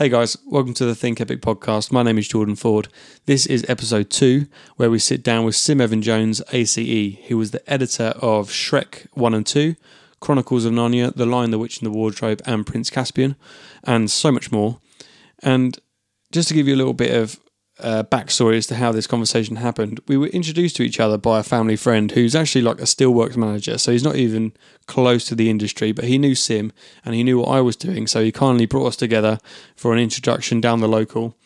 Hey guys, welcome to the Think Epic podcast. My name is Jordan Ford. This is episode two, where we sit down with Sim Evan Jones, ACE, who was the editor of Shrek 1 and 2, Chronicles of Narnia, The Lion, the Witch, and the Wardrobe, and Prince Caspian, and so much more. And just to give you a little bit of uh, backstory as to how this conversation happened, we were introduced to each other by a family friend who's actually like a steelworks manager. So he's not even close to the industry, but he knew Sim and he knew what I was doing. So he kindly brought us together for an introduction down the local.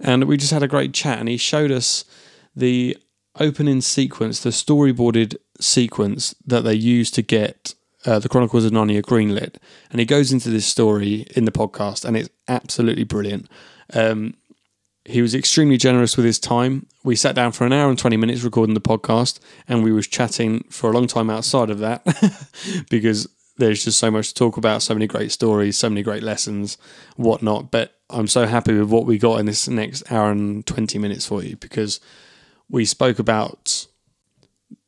And we just had a great chat. And he showed us the opening sequence, the storyboarded sequence that they used to get uh, the Chronicles of Narnia greenlit. And he goes into this story in the podcast, and it's absolutely brilliant. Um, he was extremely generous with his time. We sat down for an hour and 20 minutes recording the podcast and we was chatting for a long time outside of that because there's just so much to talk about, so many great stories, so many great lessons, whatnot. But I'm so happy with what we got in this next hour and 20 minutes for you because we spoke about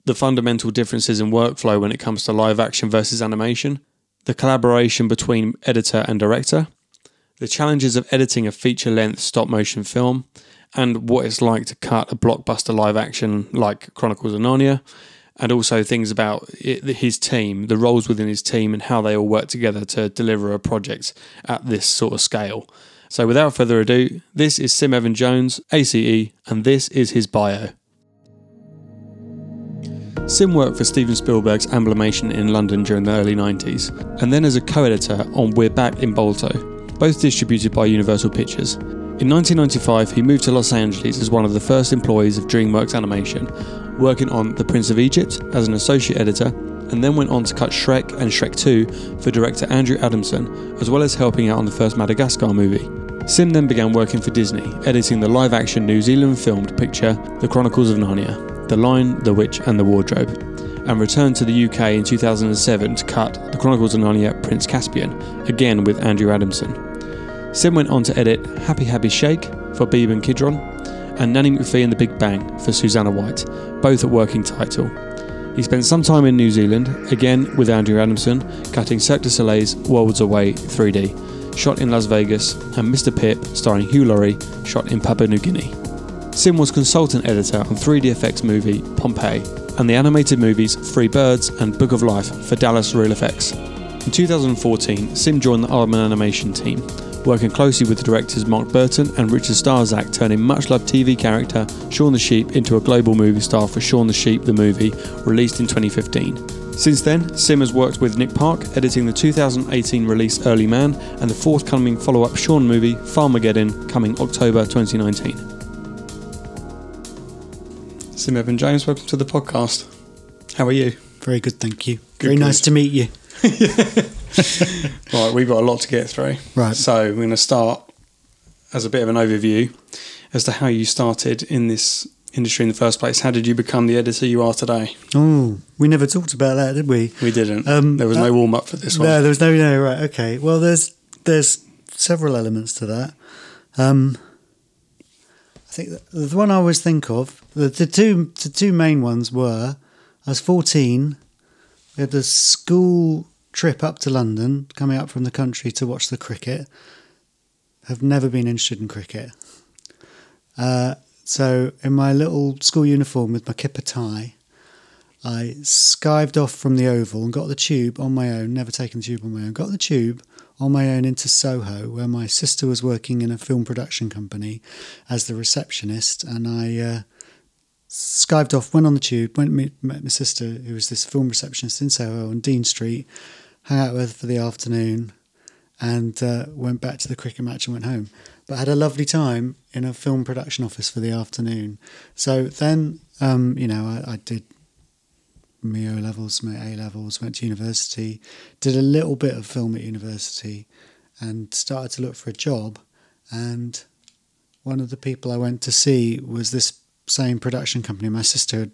the fundamental differences in workflow when it comes to live action versus animation, the collaboration between editor and director, the challenges of editing a feature length stop motion film, and what it's like to cut a blockbuster live action like Chronicles of Narnia, and also things about it, his team, the roles within his team, and how they all work together to deliver a project at this sort of scale. So, without further ado, this is Sim Evan Jones, ACE, and this is his bio. Sim worked for Steven Spielberg's Amblimation in London during the early 90s, and then as a co editor on We're Back in Balto, both distributed by Universal Pictures. In 1995, he moved to Los Angeles as one of the first employees of DreamWorks Animation, working on The Prince of Egypt as an associate editor, and then went on to cut Shrek and Shrek 2 for director Andrew Adamson, as well as helping out on the first Madagascar movie. Sim then began working for Disney, editing the live action New Zealand filmed picture The Chronicles of Narnia, The Lion, the Witch, and the Wardrobe, and returned to the UK in 2007 to cut The Chronicles of Narnia Prince Caspian, again with Andrew Adamson. Sim went on to edit Hippie Hippie Shake for Beeban Kidron, and Nanny McPhee and the Big Bang for Susanna White, both at working title. He spent some time in New Zealand, again with Andrew Adamson, cutting Cirque du Soleil's Worlds Away 3D, shot in Las Vegas, and Mr. Pip, starring Hugh Laurie, shot in Papua New Guinea. Sim was consultant editor on 3D effects movie Pompeii and the animated movies Free Birds and Book of Life for Dallas Reel FX. In 2014, Sim joined the Aardman animation team, working closely with the directors Mark Burton and Richard Starzak, turning much loved TV character Shaun the Sheep into a global movie star for Shaun the Sheep the movie, released in 2015. Since then, Sim has worked with Nick Park, editing the 2018 release Early Man and the forthcoming follow up Shaun movie Farmageddon, coming October 2019. Sim Evan Jones, welcome to the podcast. How are you? Very good, thank you. Good, Very good. nice to meet you. Right, we've got a lot to get through. Right. So we're going to start as a bit of an overview as to how you started in this industry in the first place. How did you become the editor you are today? Oh, we never talked about that, did we? We didn't. Um, there was no uh, warm up for this one. No, there was no no. Right, okay. Well, there's there's several elements to that. Um, think the one I always think of the, the two the two main ones were I was fourteen. We had a school trip up to London, coming up from the country to watch the cricket. Have never been interested in cricket. Uh, so in my little school uniform with my kipper tie, I skived off from the Oval and got the tube on my own, never taken the tube on my own, got the tube on my own into Soho, where my sister was working in a film production company as the receptionist. And I uh, skived off, went on the tube, went meet, met my sister, who was this film receptionist in Soho on Dean Street, hung out with her for the afternoon, and uh, went back to the cricket match and went home. But had a lovely time in a film production office for the afternoon. So then, um, you know, I, I did my O levels, my A levels, went to university, did a little bit of film at university, and started to look for a job. And one of the people I went to see was this same production company. My sister had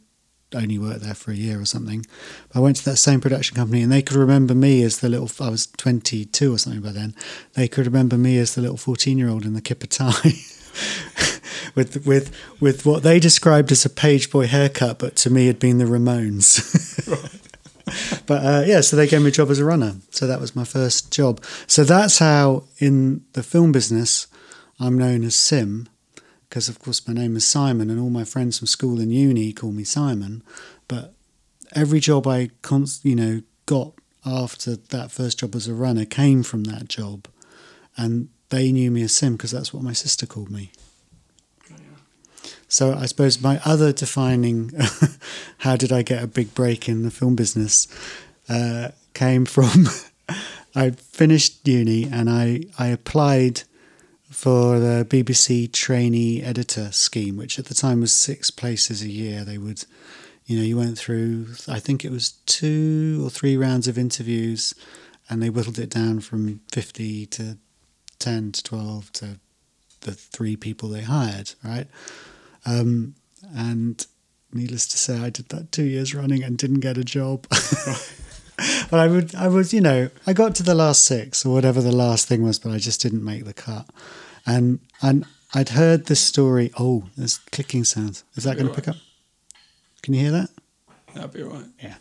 only worked there for a year or something. But I went to that same production company, and they could remember me as the little. I was twenty two or something by then. They could remember me as the little fourteen year old in the kipper tie. with with with what they described as a page boy haircut, but to me had been the Ramones. but uh, yeah, so they gave me a job as a runner. So that was my first job. So that's how in the film business I'm known as Sim because, of course, my name is Simon, and all my friends from school and uni call me Simon. But every job I, const- you know, got after that first job as a runner came from that job, and they knew me as Sim because that's what my sister called me. So I suppose my other defining, how did I get a big break in the film business, uh, came from I finished uni and I I applied for the BBC trainee editor scheme, which at the time was six places a year. They would, you know, you went through, I think it was two or three rounds of interviews, and they whittled it down from 50 to 10 to 12 to the three people they hired, right? Um, and needless to say, I did that two years running and didn't get a job. but I would, I was, you know, I got to the last six or whatever the last thing was, but I just didn't make the cut. And and I'd heard this story. Oh, there's clicking sounds. Is that going to pick up? Can you hear that? That'd be right. Yeah.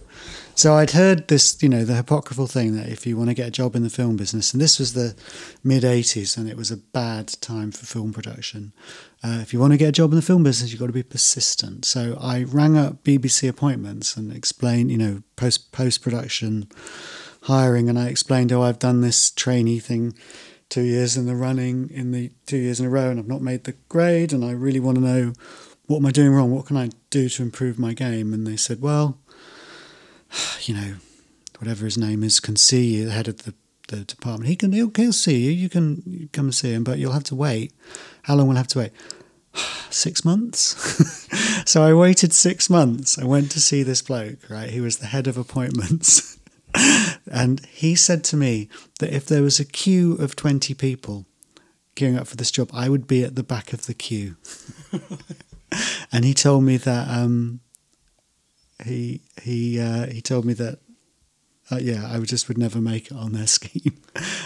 So I'd heard this, you know, the apocryphal thing that if you want to get a job in the film business, and this was the mid 80s and it was a bad time for film production. Uh, if you want to get a job in the film business, you've got to be persistent. So I rang up BBC appointments and explained, you know, post post production hiring, and I explained, oh, I've done this trainee thing two years in the running in the two years in a row, and I've not made the grade, and I really want to know what am I doing wrong? What can I do to improve my game? And they said, well, you know, whatever his name is can see you, the head of the, the department. He can, he'll, he'll see you. You can come and see him, but you'll have to wait. How long will I have to wait? Six months. so I waited six months. I went to see this bloke, right? He was the head of appointments. and he said to me that if there was a queue of 20 people queuing up for this job, I would be at the back of the queue. and he told me that um, he he uh, he told me that uh, yeah, I just would never make it on their scheme,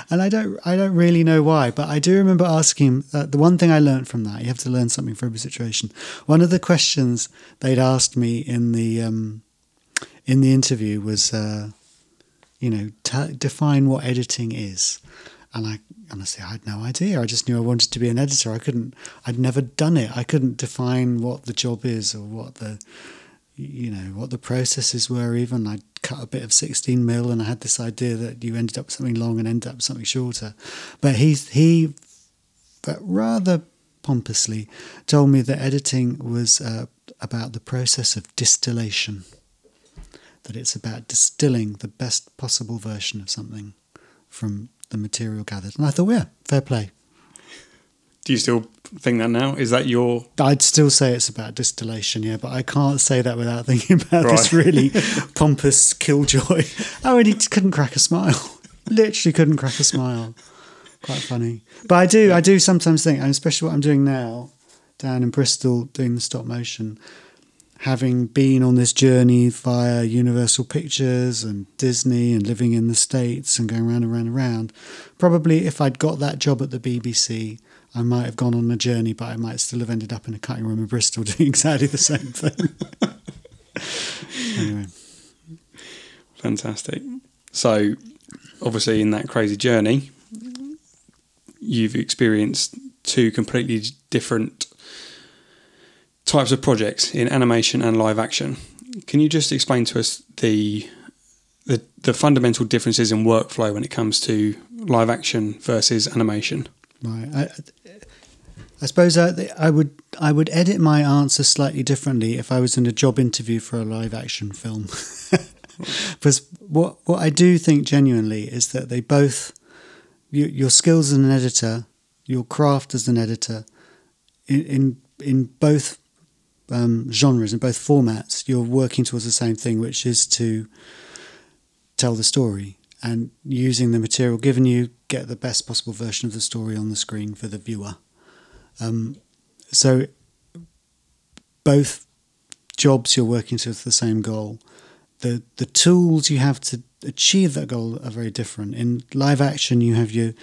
and I don't I don't really know why, but I do remember asking him uh, the one thing I learned from that. You have to learn something from every situation. One of the questions they'd asked me in the um, in the interview was, uh, you know, t- define what editing is, and I honestly I had no idea. I just knew I wanted to be an editor. I couldn't. I'd never done it. I couldn't define what the job is or what the you know what the processes were even i cut a bit of 16 mil and i had this idea that you ended up with something long and ended up with something shorter but he he but rather pompously told me that editing was uh, about the process of distillation that it's about distilling the best possible version of something from the material gathered and i thought yeah fair play Do you still think that now? Is that your I'd still say it's about distillation, yeah, but I can't say that without thinking about this really pompous killjoy. Oh, and he couldn't crack a smile. Literally couldn't crack a smile. Quite funny. But I do, I do sometimes think, and especially what I'm doing now down in Bristol doing the stop motion, having been on this journey via Universal Pictures and Disney and living in the States and going round and round and round, probably if I'd got that job at the BBC, I might have gone on a journey, but I might still have ended up in a cutting room in Bristol doing exactly the same thing. anyway, fantastic? So, obviously, in that crazy journey, you've experienced two completely different types of projects in animation and live action. Can you just explain to us the the, the fundamental differences in workflow when it comes to live action versus animation? right. I, I suppose uh, I, I would I would edit my answer slightly differently if I was in a job interview for a live action film. because what what I do think genuinely is that they both your, your skills as an editor, your craft as an editor, in in, in both um, genres in both formats, you're working towards the same thing, which is to tell the story and using the material given you, get the best possible version of the story on the screen for the viewer. Um, so both jobs you're working towards the same goal. The the tools you have to achieve that goal are very different. In live action, you have your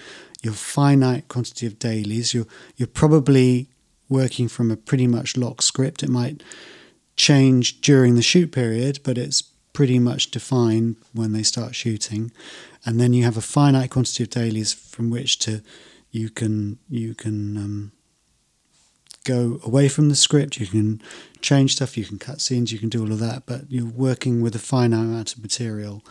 your finite quantity of dailies. You're you're probably working from a pretty much locked script. It might change during the shoot period, but it's pretty much defined when they start shooting. And then you have a finite quantity of dailies from which to You can you can um, go away from the script. You can change stuff. You can cut scenes. You can do all of that. But you're working with a finite amount of material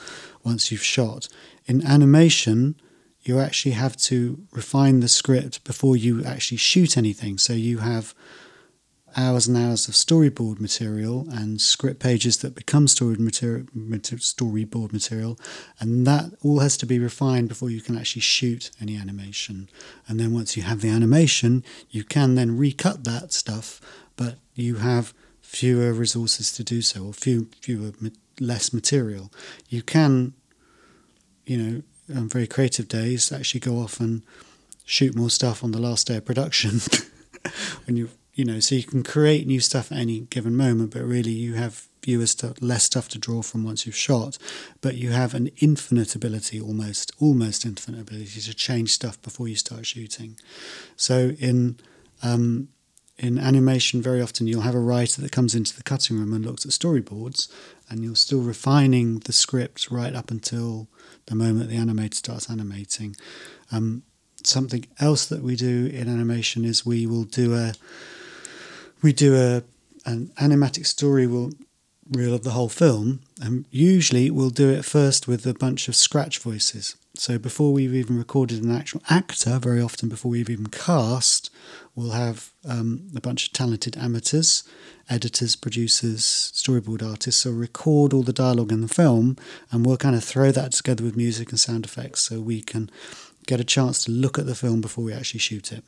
once you've shot. In animation, you actually have to refine the script before you actually shoot anything. So you have hours and hours of storyboard material and script pages that become material, storyboard material, and that all has to be refined before you can actually shoot any animation. And then once you have the animation, you can then recut that stuff, but you have fewer resources to do so, or few fewer less material. You can, you know, on very creative days, actually go off and shoot more stuff on the last day of production when you you know, so you can create new stuff at any given moment, but really you have viewers stuff, less stuff to draw from once you've shot, but you have an infinite ability, almost, almost infinite ability to change stuff before you start shooting. So in um, in animation, very often you'll have a writer that comes into the cutting room and looks at storyboards, and you're still refining the script right up until the moment the animator starts animating. Um, something else that we do in animation is we will do a we do a an animatic story will reel of the whole film, and usually we'll do it first with a bunch of scratch voices. So before we've even recorded an actual actor, very often before we've even cast, we'll have um, a bunch of talented amateurs, editors, producers, storyboard artists, so record all the dialogue in the film, and we'll kind of throw that together with music and sound effects, so we can get a chance to look at the film before we actually shoot it.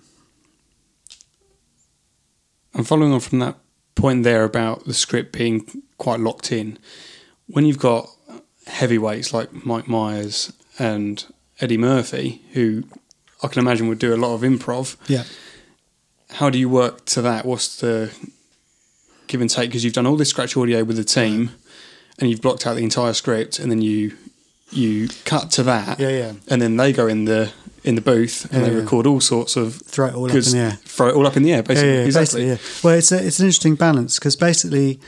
And following on from that point there about the script being quite locked in, when you've got heavyweights like Mike Myers and Eddie Murphy, who I can imagine would do a lot of improv. Yeah. How do you work to that? What's the give and take? Because you've done all this scratch audio with the team, and you've blocked out the entire script, and then you you cut to that. Yeah, yeah. And then they go in the in the booth and yeah, they yeah. record all sorts of throw it all up in the air. Throw it all up in the air, basically. Yeah, exactly. Basically, yeah. Well, it's a, it's an interesting balance because basically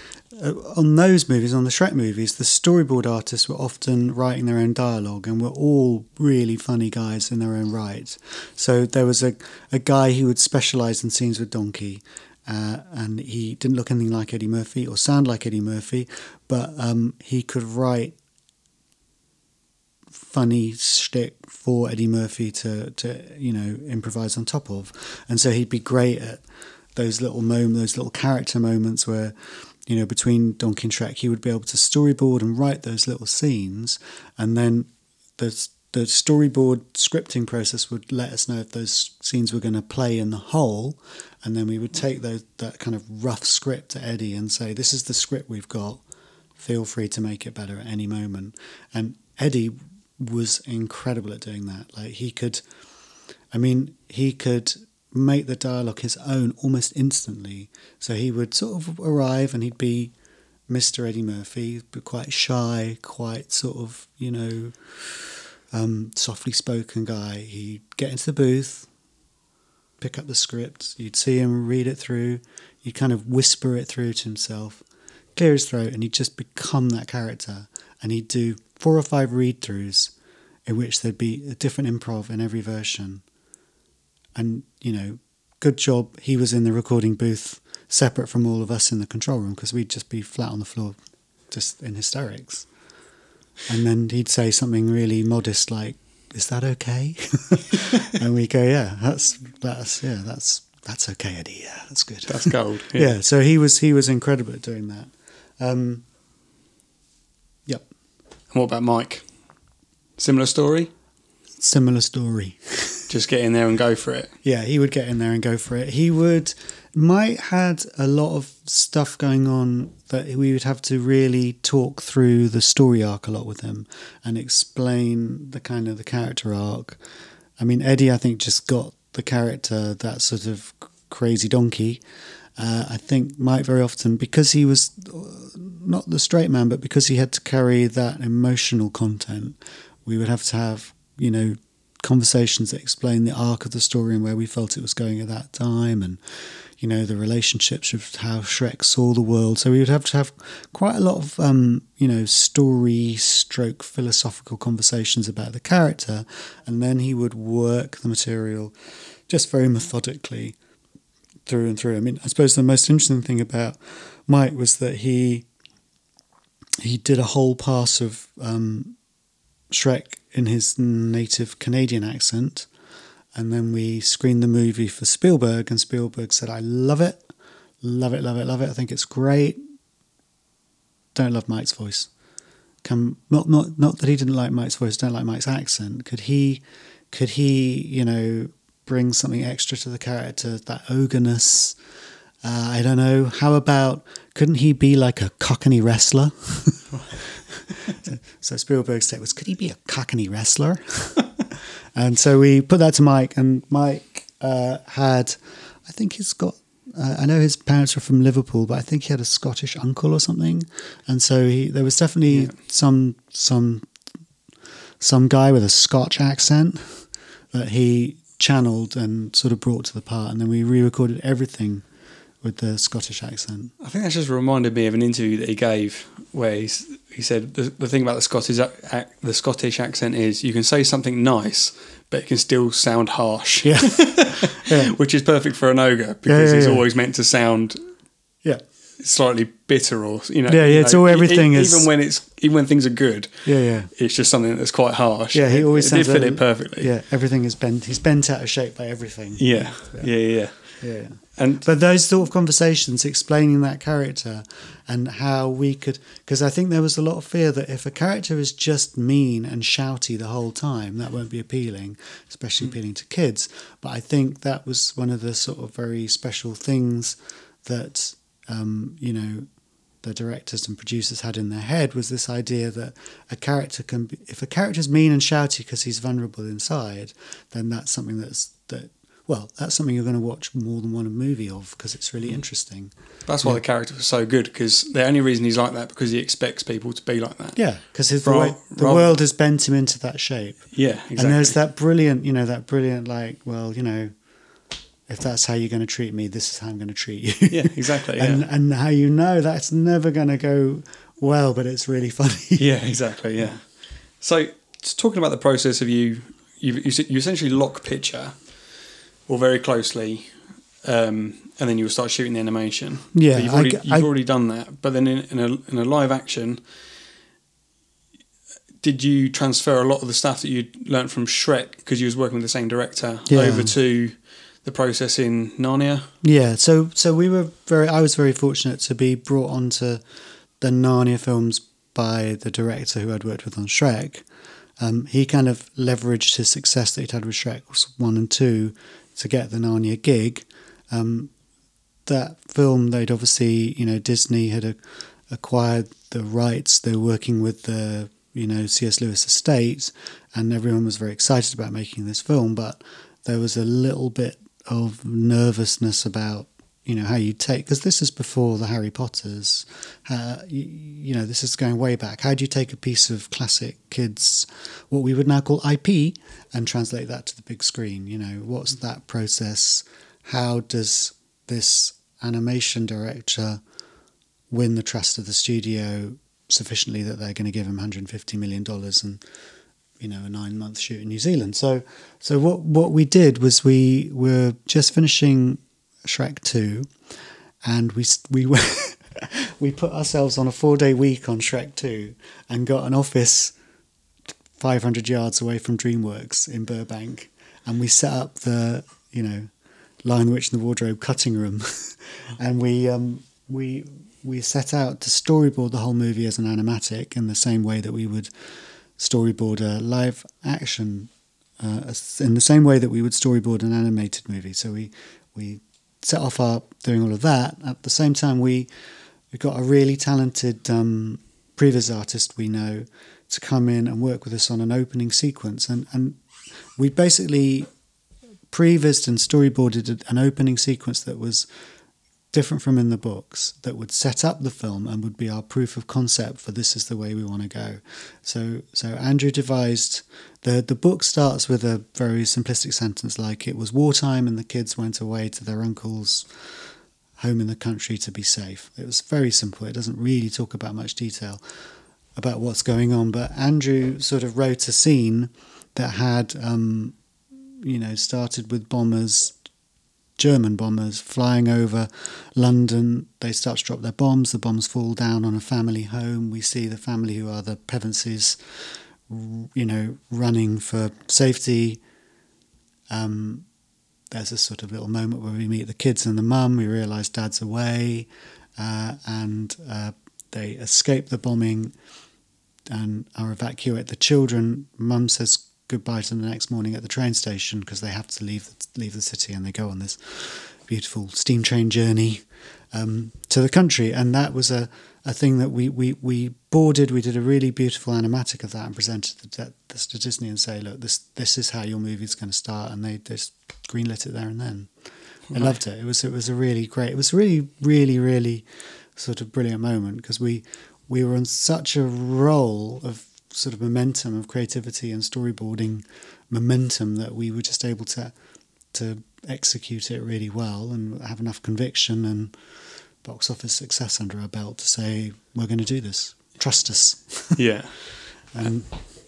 on those movies, on the Shrek movies, the storyboard artists were often writing their own dialogue and were all really funny guys in their own right. So there was a, a guy who would specialise in scenes with Donkey. Uh, and he didn't look anything like Eddie Murphy or sound like Eddie Murphy, but um, he could write funny shtick for Eddie Murphy to to you know improvise on top of, and so he'd be great at those little moments, those little character moments where you know between Donkey and Shrek, he would be able to storyboard and write those little scenes, and then the the storyboard scripting process would let us know if those scenes were going to play in the whole, and then we would take those, that kind of rough script to Eddie and say, "This is the script we've got. Feel free to make it better at any moment." And Eddie was incredible at doing that. Like he could, I mean, he could make the dialogue his own almost instantly. So he would sort of arrive and he'd be Mr. Eddie Murphy, but quite shy, quite sort of, you know, um, softly spoken guy. He'd get into the booth, pick up the script, you'd see him read it through, you'd kind of whisper it through to himself, clear his throat, and he'd just become that character. And he'd do four or five read throughs in which there'd be a different improv in every version. And, you know, good job he was in the recording booth separate from all of us in the control room because we'd just be flat on the floor just in hysterics. And then he'd say something really modest like, Is that okay? and we go, Yeah, that's that's yeah, that's that's okay, Eddie. Yeah, that's good. That's gold. Yeah. yeah so he was he was incredible at doing that. Um, and what about Mike? Similar story? Similar story. Just get in there and go for it. Yeah, he would get in there and go for it. He would. Mike had a lot of stuff going on that we would have to really talk through the story arc a lot with him and explain the kind of the character arc. I mean, Eddie, I think, just got the character that sort of crazy donkey. Uh, I think Mike very often, because he was not the straight man, but because he had to carry that emotional content, we would have to have, you know, conversations that explain the arc of the story and where we felt it was going at that time, and you know the relationships of how Shrek saw the world. So we would have to have quite a lot of um, you know story stroke philosophical conversations about the character, and then he would work the material just very methodically through and through. I mean, I suppose the most interesting thing about Mike was that he he did a whole pass of um, Shrek in his native Canadian accent, and then we screened the movie for Spielberg, and Spielberg said, "I love it, love it, love it, love it. I think it's great. Don't love Mike's voice. Come, not not not that he didn't like Mike's voice. Don't like Mike's accent. Could he, could he, you know, bring something extra to the character? That ogreness." Uh, I don't know. How about couldn't he be like a cockney wrestler? so, so Spielberg's take was, could he be a cockney wrestler? and so we put that to Mike, and Mike uh, had, I think he's got. Uh, I know his parents were from Liverpool, but I think he had a Scottish uncle or something, and so he, there was definitely yeah. some some some guy with a Scotch accent that he channeled and sort of brought to the part, and then we re-recorded everything with the Scottish accent. I think that just reminded me of an interview that he gave where he's, he said the, the thing about the Scottish the Scottish accent is you can say something nice, but it can still sound harsh. Yeah, yeah. which is perfect for an ogre because yeah, yeah, he's always meant to sound yeah. slightly bitter or you know yeah yeah it's know, all everything is even when it's even when things are good yeah yeah. it's just something that's quite harsh. Yeah he always it, it did fit it perfectly. Yeah everything is bent he's bent out of shape by everything. Yeah yeah. Yeah, yeah. And but those sort of conversations explaining that character and how we could, because I think there was a lot of fear that if a character is just mean and shouty the whole time, that won't be appealing, especially mm. appealing to kids. But I think that was one of the sort of very special things that um, you know the directors and producers had in their head was this idea that a character can be, if a character's mean and shouty because he's vulnerable inside, then that's something that's that well, that's something you're going to watch more than one movie of because it's really mm-hmm. interesting. That's why yeah. the character was so good because the only reason he's like that because he expects people to be like that. Yeah, because the, way, the world has bent him into that shape. Yeah, exactly. And there's that brilliant, you know, that brilliant like, well, you know, if that's how you're going to treat me, this is how I'm going to treat you. Yeah, exactly. and yeah. and how you know that's never going to go well, but it's really funny. yeah, exactly. Yeah. So talking about the process of you, you you essentially lock picture or very closely, um, and then you'll start shooting the animation. Yeah, but you've already, I, you've I, already done that. But then in, in, a in a live action, did you transfer a lot of the stuff that you learned from Shrek because you was working with the same director yeah. over to the process in Narnia? Yeah, so so we were very. I was very fortunate to be brought onto the Narnia films by the director who I'd worked with on Shrek. Um, he kind of leveraged his success that he'd had with Shrek one and two to get the Narnia gig. Um, that film, they'd obviously, you know, Disney had a, acquired the rights. They were working with the, you know, C.S. Lewis estate, and everyone was very excited about making this film. But there was a little bit of nervousness about you know how you take because this is before the Harry Potters. Uh, you, you, know, this is going way back. How do you take a piece of classic kids, what we would now call IP, and translate that to the big screen? You know, what's that process? How does this animation director win the trust of the studio sufficiently that they're going to give him 150 million dollars and you know a nine month shoot in New Zealand? So, so what what we did was we were just finishing Shrek 2, and we we we put ourselves on a four day week on Shrek 2 and got an office 500 yards away from DreamWorks in Burbank, and we set up the you know Lion, Witch, and the Wardrobe cutting room, and we um, we we set out to storyboard the whole movie as an animatic in the same way that we would storyboard a live action uh, in the same way that we would storyboard an animated movie. So we we set off our doing all of that. At the same time, we we got a really talented um, previs artist we know to come in and work with us on an opening sequence, and and we basically prevised and storyboarded an opening sequence that was different from in the books that would set up the film and would be our proof of concept for this is the way we want to go. So so Andrew devised the the book starts with a very simplistic sentence like it was wartime and the kids went away to their uncle's home in the country to be safe. It was very simple. It doesn't really talk about much detail about what's going on, but Andrew sort of wrote a scene that had um, you know started with bombers German bombers flying over London. They start to drop their bombs. The bombs fall down on a family home. We see the family, who are the Pevenses, you know, running for safety. Um, there's a sort of little moment where we meet the kids and the mum. We realise dad's away, uh, and uh, they escape the bombing and are evacuated. The children, mum says, goodbye to them the next morning at the train station because they have to leave the, leave the city and they go on this beautiful steam train journey um, to the country. And that was a, a thing that we, we, we boarded. We did a really beautiful animatic of that and presented the, this to Disney and say, look, this this is how your movie's going to start. And they just greenlit it there and then. Right. I loved it. It was it was a really great. It was really really really sort of brilliant moment because we we were on such a roll of sort of momentum of creativity and storyboarding momentum that we were just able to to execute it really well and have enough conviction and box office success under our belt to say we're going to do this. Trust us. Yeah. And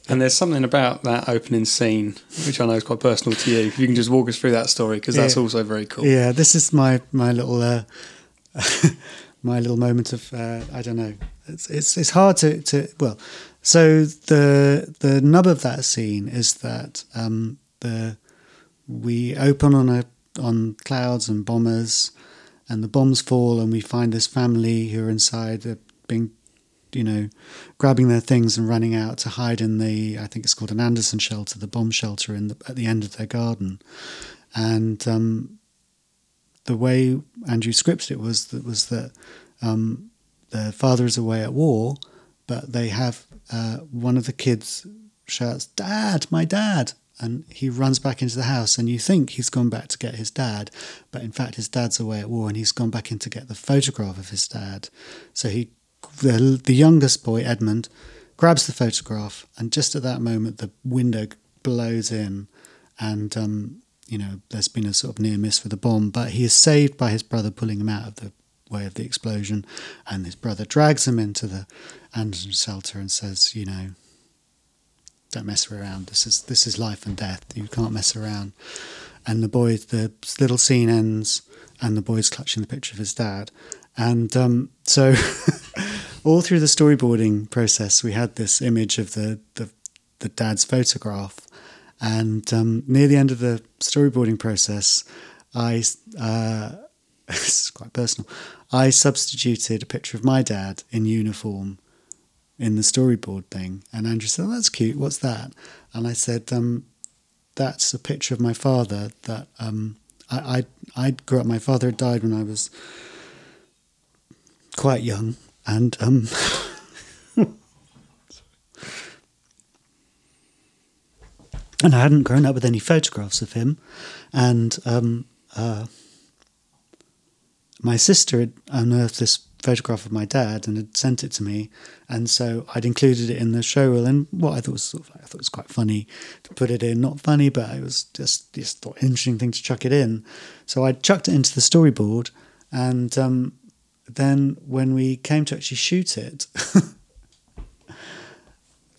and there's something about that opening scene which i know is quite personal to you. If you can just walk us through that story because that's yeah. also very cool. Yeah this is my my little uh, my little moment of uh, i don't know. It's, it's it's hard to to well so the the nub of that scene is that um, the we open on a on clouds and bombers, and the bombs fall, and we find this family who are inside, they're being, you know, grabbing their things and running out to hide in the I think it's called an Anderson shelter, the bomb shelter in the, at the end of their garden, and um, the way Andrew scripted it was that was that um, the father is away at war, but they have uh, one of the kids shouts, Dad, my dad. And he runs back into the house, and you think he's gone back to get his dad, but in fact, his dad's away at war and he's gone back in to get the photograph of his dad. So he, the, the youngest boy, Edmund, grabs the photograph, and just at that moment, the window blows in, and um, you know, there's been a sort of near miss with the bomb, but he is saved by his brother pulling him out of the way of the explosion, and his brother drags him into the Anderson shelter and says, you know, don't mess around. This is this is life and death. You can't mess around. And the boy, the little scene ends, and the boy's clutching the picture of his dad. And um, so, all through the storyboarding process, we had this image of the the, the dad's photograph. And um, near the end of the storyboarding process, I uh, this is quite personal. I substituted a picture of my dad in uniform in the storyboard thing. And Andrew said, oh, that's cute. What's that? And I said, um, that's a picture of my father that um, I, I, I grew up. My father had died when I was quite young. And um, and I hadn't grown up with any photographs of him. And um, uh, my sister had unearthed this photograph of my dad and had sent it to me, and so I'd included it in the show reel. And what I thought was sort of, I thought it was quite funny to put it in. Not funny, but it was just just thought interesting thing to chuck it in. So I chucked it into the storyboard, and um, then when we came to actually shoot it.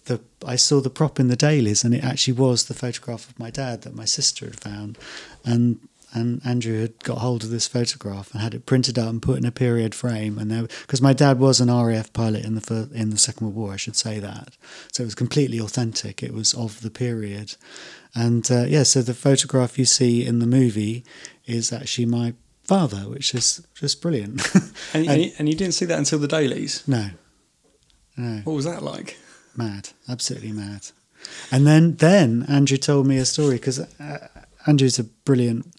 the, I saw the prop in the dailies, and it actually was the photograph of my dad that my sister had found, and and Andrew had got hold of this photograph and had it printed out and put in a period frame. And because my dad was an RAF pilot in the first, in the Second World War, I should say that, so it was completely authentic. It was of the period, and uh, yeah, so the photograph you see in the movie is actually my father, which is just brilliant. and, and, and you didn't see that until the dailies. No, no. What was that like? Mad, absolutely mad. And then, then Andrew told me a story because uh, Andrew's a brilliant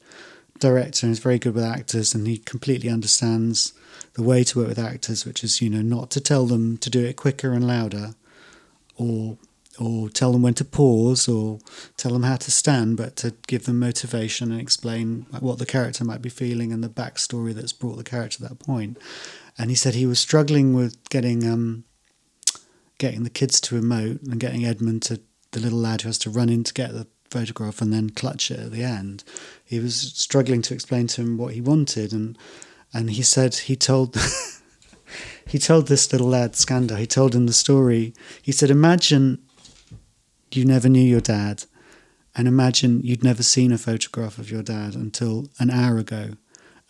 director and is very good with actors and he completely understands the way to work with actors which is you know not to tell them to do it quicker and louder or or tell them when to pause, or tell them how to stand, but to give them motivation and explain what the character might be feeling and the backstory that's brought the character to that point. And he said he was struggling with getting um, getting the kids to emote and getting Edmund to the little lad who has to run in to get the photograph and then clutch it at the end. He was struggling to explain to him what he wanted, and and he said he told he told this little lad Skandar. He told him the story. He said, "Imagine you never knew your dad, and imagine you'd never seen a photograph of your dad until an hour ago,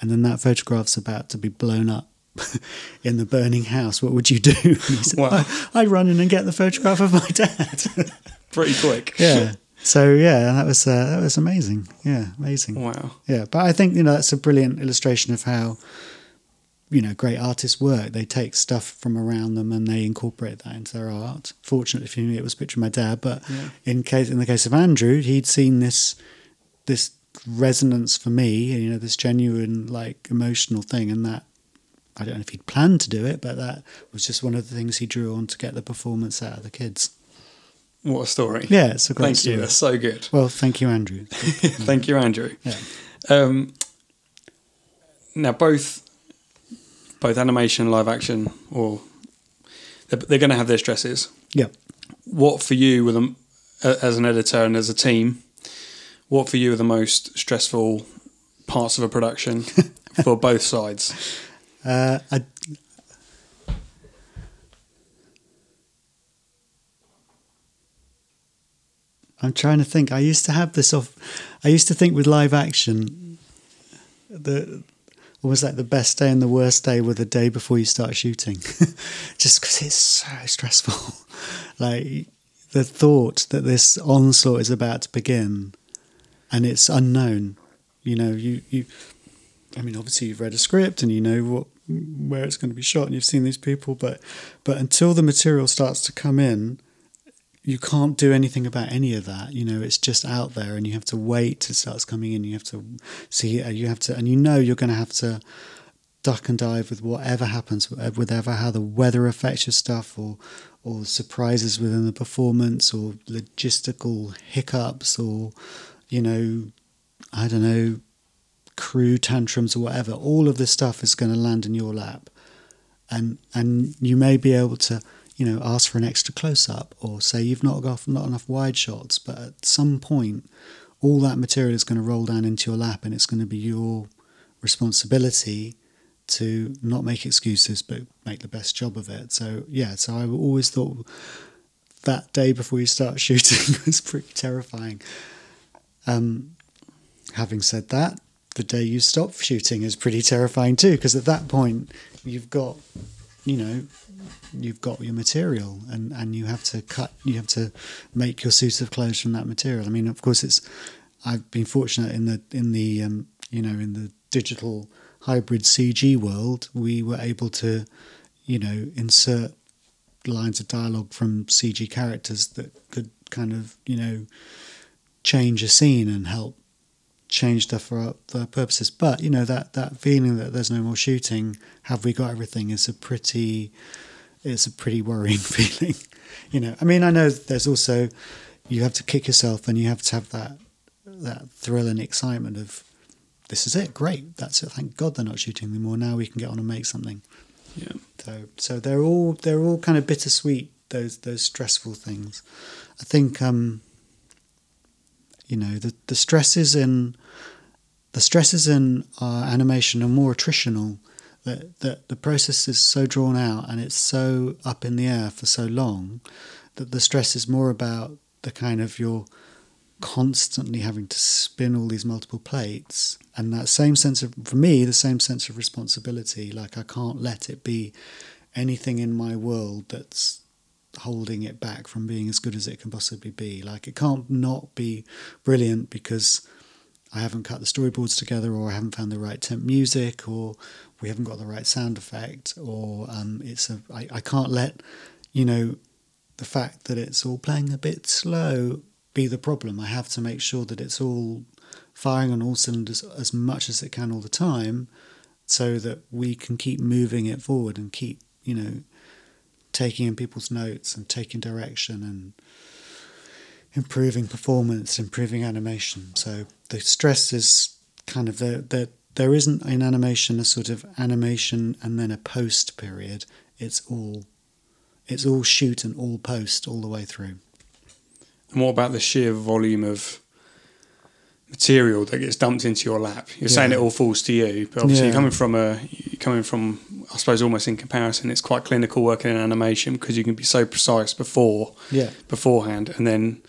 and then that photograph's about to be blown up." in the burning house, what would you do? Said, Wow. I, I'd run in and get the photograph of my dad. Pretty quick. yeah. So yeah, that was uh, that was amazing. Yeah, amazing. Wow. Yeah, but I think you know that's a brilliant illustration of how you know great artists work. They take stuff from around them and they incorporate that into their art. Fortunately for me, it was a picture of my dad. But Yeah. in case in the case of Andrew, he'd seen this this resonance for me. You know, this genuine like emotional thing, and that I don't know if he'd planned to do it, but that was just one of the things he drew on to get the performance out of the kids. What a story. Yeah, it's a great Thank story. you. That's so good. Well, thank you, Andrew. Thank you, Andrew. Yeah. Um, now, both both animation and live action, or they're, they're going to have their stresses. Yeah. What for you, were the, as an editor and as a team, what for you are the most stressful parts of a production for both sides? Uh, I, I'm trying to think. I used to have this off. I used to think with live action, the almost like the best day and the worst day were the day before you start shooting, just because it's so stressful. like the thought that this onslaught is about to begin, and it's unknown. You know, you you. I mean, obviously you've read a script and you know what where it's going to be shot and you've seen these people, but but until the material starts to come in, you can't do anything about any of that. You know, it's just out there, and you have to wait till it starts coming in. You have to see, uh, you have to, and you know you're going to have to duck and dive with whatever happens, whatever how the weather affects your stuff, or or surprises within the performance, or logistical hiccups, or you know, I don't know, crew tantrums or whatever. All of this stuff is going to land in your lap, and and you may be able to you know, ask for an extra close up or say you've not got not enough wide shots, but at some point, all that material is going to roll down into your lap, and it's going to be your responsibility to not make excuses but make the best job of it. So yeah, so I always thought that day before you start shooting was pretty terrifying. Um, having said that, the day you stop shooting is pretty terrifying too, because at that point you've got, you know, you've got your material and, and you have to cut you have to make your suit of clothes from that material. I mean of course it's i've been fortunate in the in the um, you know in the digital hybrid cg world we were able to you know insert lines of dialogue from cg characters that could kind of you know change a scene and help change stuff for our, for our purposes. But you know that that feeling that there's no more shooting have we got everything is a pretty it's a pretty worrying feeling. You know, I mean, I know there's also you have to kick yourself and you have to have that that thrill and excitement of this is it, great, that's it. Thank God they're not shooting anymore. Now we can get on and make something. Yeah. So so they're all they're all kind of bittersweet. Those those stressful things. I think um, you know the the stresses in the stresses in uh, animation are more attritional that, that the process is so drawn out and it's so up in the air for so long that the stress is more about the kind of you're constantly having to spin all these multiple plates and that same sense of for me the same sense of responsibility. Like i can't let it be anything in my world that's holding it back from being as good as it can possibly be. Like it can't not be brilliant because I haven't cut the storyboards together, or I haven't found the right temp music, or we haven't got the right sound effect, or um, it's a I, I can't let you know the fact that it's all playing a bit slow be the problem. I have to make sure that it's all firing on all cylinders as much as it can all the time, so that we can keep moving it forward and keep you know taking in people's notes and taking direction and improving performance, improving animation. So the stress is kind of the, the there isn't in animation a sort of animation and then a post period. It's all it's all shoot and all post all the way through. And what about the sheer volume of material that gets dumped into your lap? You're saying it all falls to you, but obviously Yeah. coming from a you're coming from I suppose almost in comparison, it's quite clinical working in animation because you can be so precise before Yeah. beforehand, and then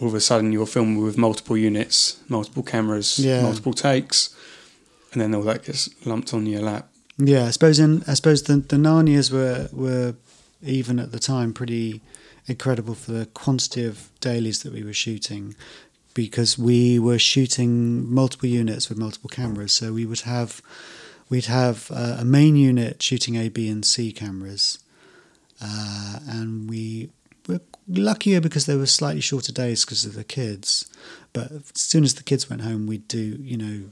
all of a sudden you're filming with multiple units, multiple cameras, Yeah. multiple takes, and then all that gets lumped on your lap. Yeah, I suppose in I suppose the the Narnias were were even at the time pretty incredible for the quantity of dailies that we were shooting because we were shooting multiple units with multiple cameras. So we would have we'd have uh, a main unit shooting A, B, and C cameras, uh, and we were luckier because there were slightly shorter days because of the kids. But as soon as the kids went home, we'd do you know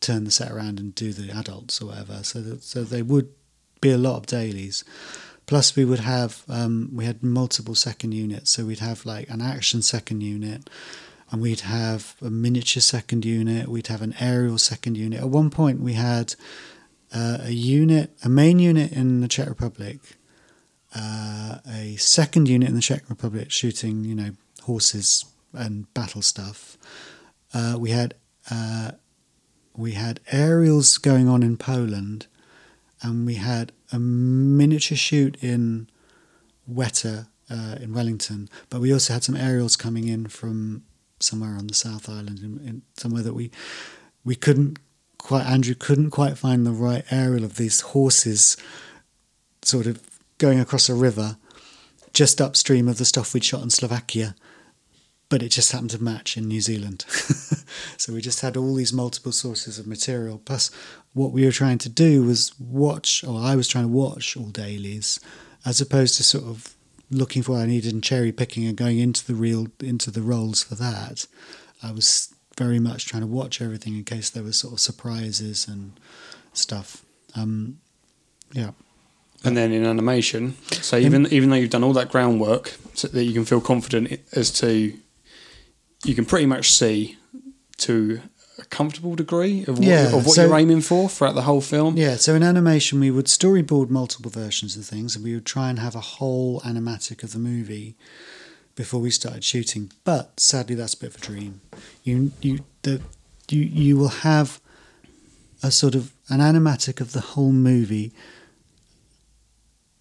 turn the set around and do the adults or whatever. So that, so they would be a lot of dailies. Plus, we would have um, we had multiple second units, so we'd have like an action second unit, and we'd have a miniature second unit. We'd have an aerial second unit. At one point, we had uh, a unit, a main unit in the Czech Republic, uh, a second unit in the Czech Republic shooting, you know, horses and battle stuff. Uh, we had uh, we had aerials going on in Poland, and we had a miniature shoot in Weta uh, in Wellington. But we also had some aerials coming in from somewhere on the South Island, in, in somewhere that we we couldn't quite. Andrew couldn't quite find the right aerial of these horses, sort of going across a river, just upstream of the stuff we'd shot in Slovakia but it just happened to match in New Zealand. so we just had all these multiple sources of material. Plus, what we were trying to do was watch, or I was trying to watch all dailies, as opposed to sort of looking for what I needed and cherry picking and going into the reel into the rolls for that. I was very much trying to watch everything in case there was sort of surprises and stuff. Um, yeah. And then in animation, so even even though you've done all that groundwork, so that you can feel confident as to, you can pretty much see to a comfortable degree of what, Yeah, of what so- you're aiming for throughout the whole film. Yeah, so in animation, we would storyboard multiple versions of things, and we would try and have a whole animatic of the movie before we started shooting. But sadly, that's a bit of a dream. You you the you you will have a sort of an animatic of the whole movie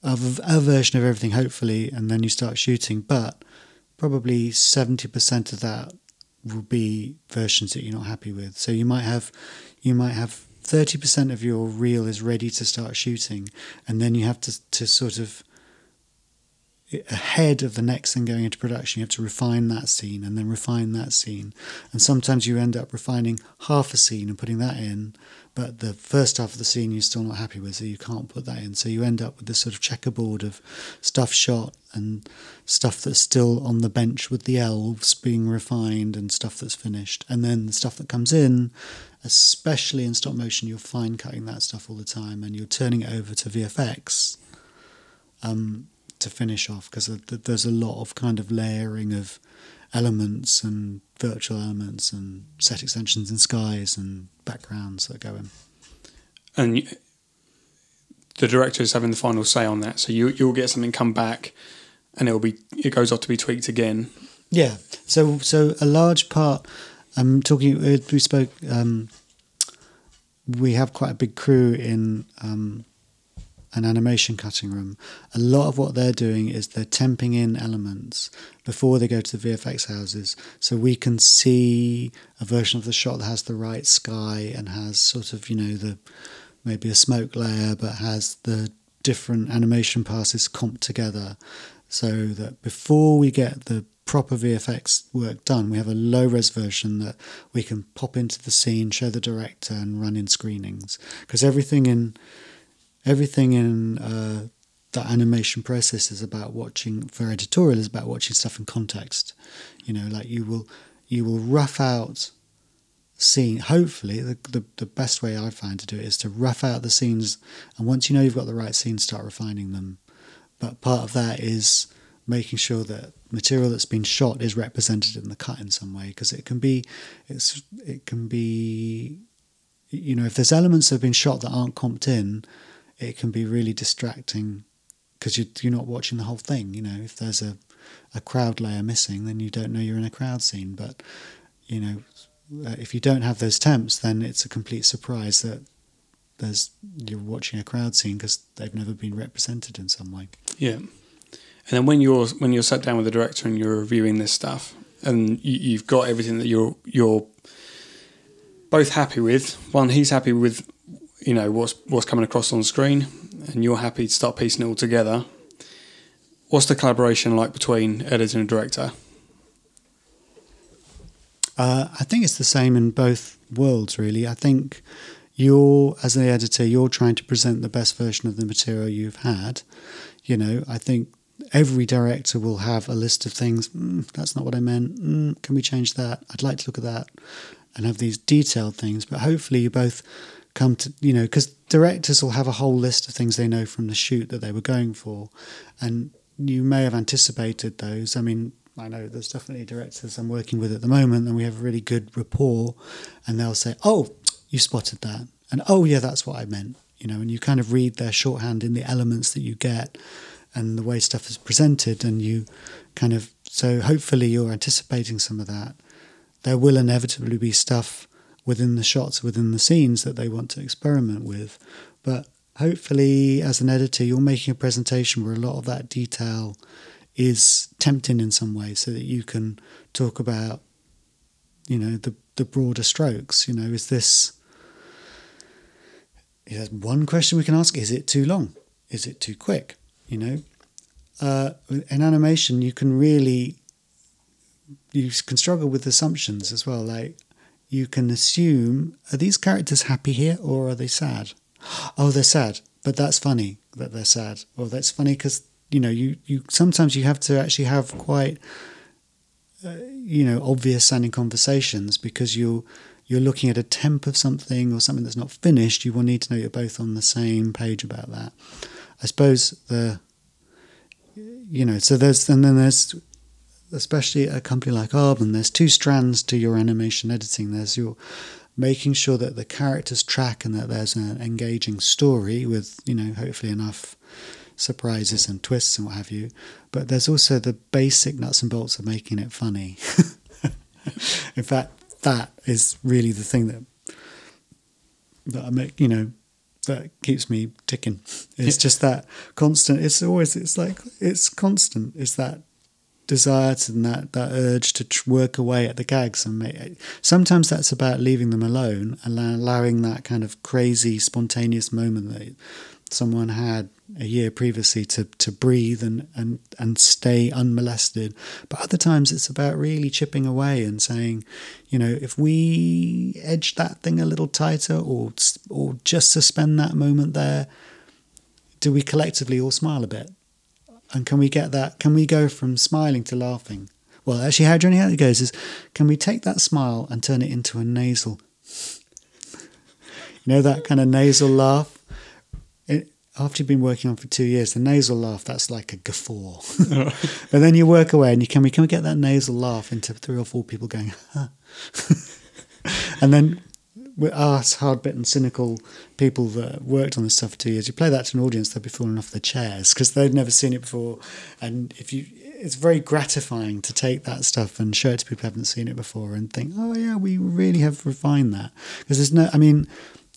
of a version of everything, hopefully, and then you start shooting. But probably seventy percent of that will be versions that you're not happy with. So you might have you might have thirty percent of your reel is ready to start shooting, and then you have to to sort of ahead of the next thing going into production, you have to refine that scene and then refine that scene. And sometimes you end up refining half a scene and putting that in, but the first half of the scene you're still not happy with, so you can't put that in. So you end up with this sort of checkerboard of stuff shot and stuff that's still on the bench with the elves being refined and stuff that's finished. And then the stuff that comes in, especially in stop motion, you're fine cutting that stuff all the time and you're turning it over to VFX. Um, to finish off because there's a lot of kind of layering of elements and virtual elements and set extensions and skies and backgrounds that go in. And the director is having the final say on that. So you you'll get something come back, and it'll be it goes off to be tweaked again. Yeah. So so a large part. I'm talking. We spoke. Um, we have quite a big crew in um, an animation cutting room. A lot of what they're doing is they're temping in elements before they go to the VFX houses, so we can see a version of the shot that has the right sky and has sort of you know the maybe a smoke layer, but has the different animation passes comped together, so that before we get the proper VFX work done, we have a low res version that we can pop into the scene, show the director, and run in screenings. Because everything in everything in uh, that animation process is about watching for editorial is about watching stuff in context. You know, like you will you will rough out scene. Hopefully, the, the the best way I find to do it is to rough out the scenes, and once you know you've got the right scenes, start refining them. But part of that is making sure that material that's been shot is represented in the cut in some way because it can be it's it can be you know if there's elements that have been shot that aren't comped in it can be really distracting because you're, you're not watching the whole thing you know if there's a a crowd layer missing then you don't know you're in a crowd scene but you know uh, if you don't have those temps then it's a complete surprise that there's you're watching a crowd scene because they've never been represented in some way Yeah. And then when you're when you're sat down with the director and you're reviewing this stuff, and you, you've got everything that you're you're both happy with. One, he's happy with you know what's what's coming across on screen, and you're happy to start piecing it all together. What's the collaboration like between editor and director? Uh, I think it's the same in both worlds, really. I think you're, as an editor, you're trying to present the best version of the material you've had. You know, I think every director will have a list of things. Mm, that's not what I meant. Mm, can we change that? I'd like to look at that, and have these detailed things. But hopefully, you both come to you know because directors will have a whole list of things they know from the shoot that they were going for, and you may have anticipated those. I mean, I know there's definitely directors I'm working with at the moment, and we have a really good rapport, and they'll say, "Oh, you spotted that," and "Oh, yeah, that's what I meant." You know, and you kind of read their shorthand in the elements that you get, and the way stuff is presented, and you kind of so hopefully you're anticipating some of that. There will inevitably be stuff within the shots, within the scenes that they want to experiment with, but hopefully, as an editor, you're making a presentation where a lot of that detail is tempting in some way so that you can talk about you know the the broader strokes. You know is this there's one question we can ask is it too long? Is it too quick? You know? Uh, in animation you can really you can struggle with assumptions as well. Like you can assume are these characters happy here or are they sad? Oh they're sad but that's funny that they're sad. Or that's funny because you know you you sometimes you have to actually have quite uh, you know obvious sounding conversations because you you're looking at a temp of something or something that's not finished. You will need to know you're both on the same page about that. I suppose the you know so there's and then there's especially a company like Aardman, there's two strands to your animation editing there's your making sure that the characters track and that there's an engaging story with you know hopefully enough surprises and twists and what have you. But there's also the basic nuts and bolts of making it funny. In fact, that is really the thing that that I make. You know, that keeps me ticking. It's Yeah. just that constant. It's always. It's like it's constant. It's that desire and that that urge to work away at the gags and make. Sometimes that's about leaving them alone, allow, allowing that kind of crazy, spontaneous moment that someone had a year previously to, to breathe and, and, and stay unmolested. But other times it's about really chipping away and saying, you know, if we edge that thing a little tighter or or just suspend that moment there, do we collectively all smile a bit? And can we get that? Can we go from smiling to laughing? Well, actually, how Johnny it goes is, can we take that smile and turn it into a nasal? You know that kind of nasal laugh. It, after you've been working on for two years, the nasal laugh that's like a guffaw. but then you work away, and you can we can we get that nasal laugh into three or four people going, huh? and then with us hard bitten, cynical people that worked on this stuff for two years, you play that to an audience, they'll be falling off their chairs because they've never seen it before. And if you, it's very gratifying to take that stuff and show it to people who haven't seen it before and think, oh yeah, we really have refined that. Because there's no, I mean,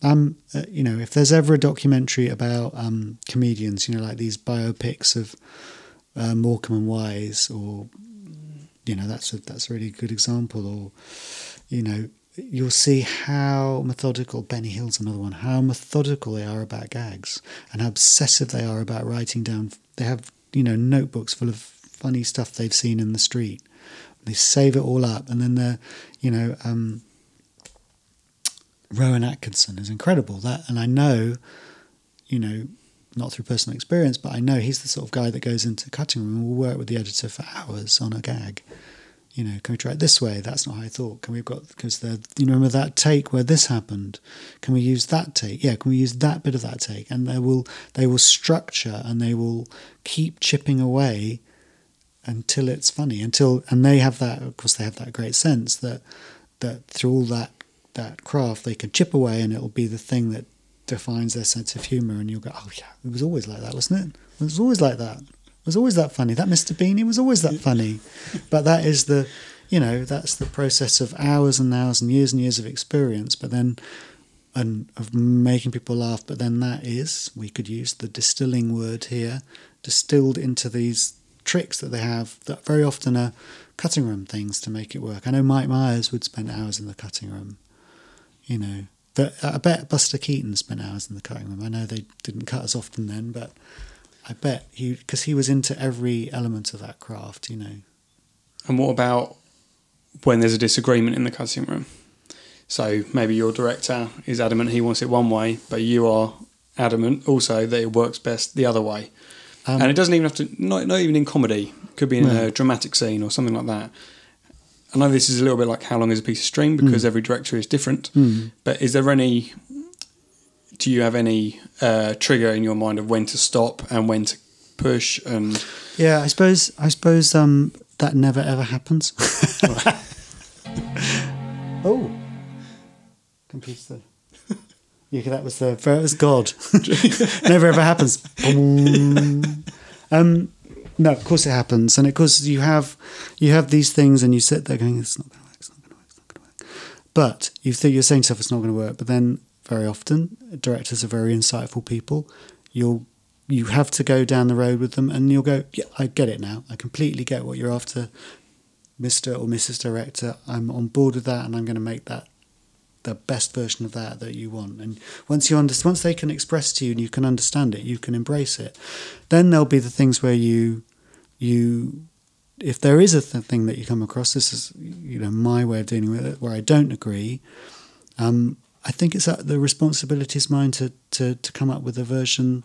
um, uh, you know, if there's ever a documentary about um, comedians, you know, like these biopics of uh, Morecambe and Wise, or you know, that's a that's a really good example. Or you know, you'll see how methodical Benny Hill's another one. How methodical they are about gags, and how obsessive they are about writing down. They have you know notebooks full of funny stuff they've seen in the street. They save it all up, and then they're you know. Um, Rowan Atkinson is incredible. That, and I know, you know, not through personal experience, but I know he's the sort of guy that goes into cutting room and will work with the editor for hours on a gag. You know, can we try it this way? That's not how I thought. Can we have got because the you remember that take where this happened? Can we use that take? Yeah, can we use that bit of that take? And they will they will structure and they will keep chipping away until it's funny. Until and they have that. Of course, they have that great sense that that through all that that craft, they can chip away, and it'll be the thing that defines their sense of humour. And you'll go, oh yeah, it was always like that, wasn't it? It was always like that. Was always that funny. That Mr. Beanie was always that funny. But that is the, you know, that's the process of hours and hours and years and years of experience. But then, and of making people laugh. But then that is, we could use the distilling word here, distilled into these tricks that they have that very often are cutting room things to make it work. I know Mike Myers would spend hours in the cutting room. You know, that I bet Buster Keaton spent hours in the cutting room. I know they didn't cut as often then, but I bet he because he was into every element of that craft. You know. And what about when there's a disagreement in the cutting room? So maybe your director is adamant he wants it one way, but you are adamant also that it works best the other way. Um, and it doesn't even have to, not, not even in comedy, could be in No. a dramatic scene or something like that. I know this is a little bit like how long is a piece of string because every director is different, mm. but is there any, do you have any uh, trigger in your mind of when to stop and when to push and Yeah, I suppose I suppose um, that never ever happens. oh, computer. Yeah, that was the that was God. never ever happens. Um, no, of course it happens, and of course you have you have these things, and you sit there going, "It's not going to work. It's not going to work. It's not going to work." But you think you're saying stuff, it's not going to work. But then, very often, directors are very insightful people. You'll you have to go down the road with them, and you'll go, "Yeah, I get it now. I completely get what you're after, Mister or Mrs. Director. I'm on board with that, and I'm going to make that the best version of that that you want. And once you under, once they can express to you and you can understand it, you can embrace it. Then there'll be the things where you you if there is a th- thing that you come across, this is you know my way of dealing with it, where I don't agree. Um, I think it's the responsibility is mine to, to to come up with a version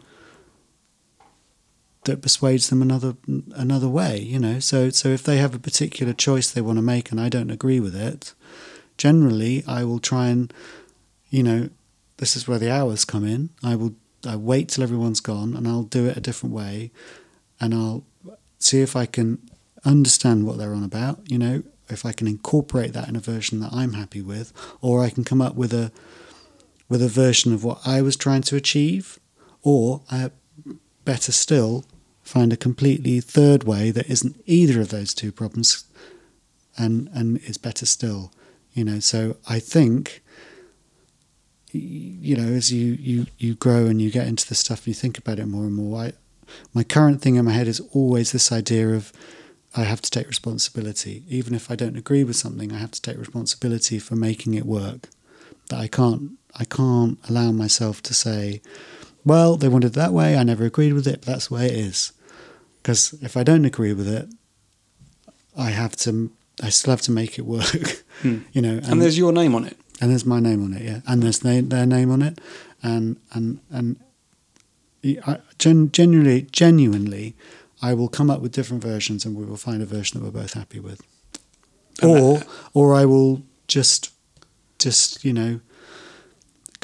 that persuades them another another way. You know, so so if they have a particular choice they want to make and I don't agree with it, generally I will try and you know this is where the hours come in. I will I wait till everyone's gone and I'll do it a different way, and I'll see if I can understand what they're on about. You know, if I can incorporate that in a version that I'm happy with, or I can come up with a with a version of what I was trying to achieve, or uh, better still, find a completely third way that isn't either of those two problems, and and is better still. You know, so I think you know as you you you grow and you get into the stuff and you think about it more and more. I my current thing in my head is always this idea of I have to take responsibility. Even if I don't agree with something, I have to take responsibility for making it work. That I can't I can't allow myself to say, well, they wanted it that way, I never agreed with it, but that's the way it is. Because if I don't agree with it, I have to I still have to make it work. Hmm. you know, and there's your name on it. and there's my name on it, yeah, and there's their, their name on it, and and and I, gen, genuinely, genuinely, I will come up with different versions, and we will find a version that we're both happy with, And or that- or I will just just you know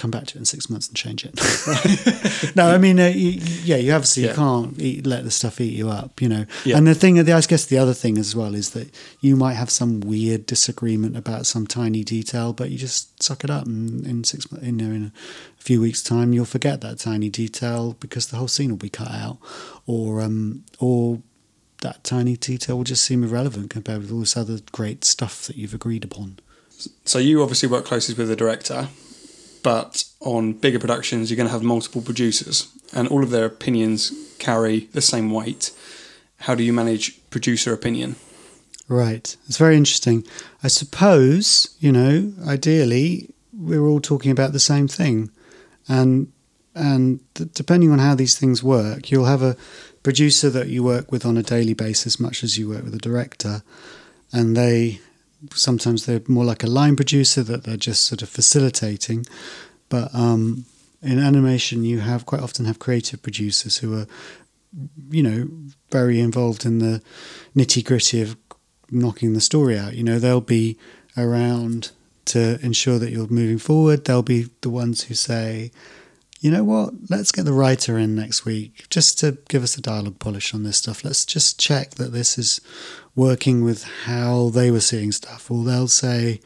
come back to it in six months and change it. no, I mean, uh, you, yeah, you obviously Yeah. you can't eat, let the stuff eat you up, you know. Yeah. And the thing, I guess, the other thing as well is that you might have some weird disagreement about some tiny detail, but you just suck it up, and in six, you know, in a few weeks' time, you'll forget that tiny detail because the whole scene will be cut out, or um, or that tiny detail will just seem irrelevant compared with all this other great stuff that you've agreed upon. So you obviously work closely with the director, but on bigger productions, you're going to have multiple producers, and all of their opinions carry the same weight. How do you manage producer opinion? Right. It's very interesting. I suppose, you know, ideally we're all talking about the same thing. And and depending on how these things work, you'll have a producer that you work with on a daily basis much as you work with a director and they sometimes they're more like a line producer that they're just sort of facilitating. But um in animation you have quite often have creative producers who are you know very involved in the nitty gritty of knocking the story out. You know, they'll be around to ensure that you're moving forward. They'll be the ones who say, you know what? Let's get the writer in next week just to give us a dialogue polish on this stuff. Let's just check that this is working with how they were seeing stuff. Or they'll say,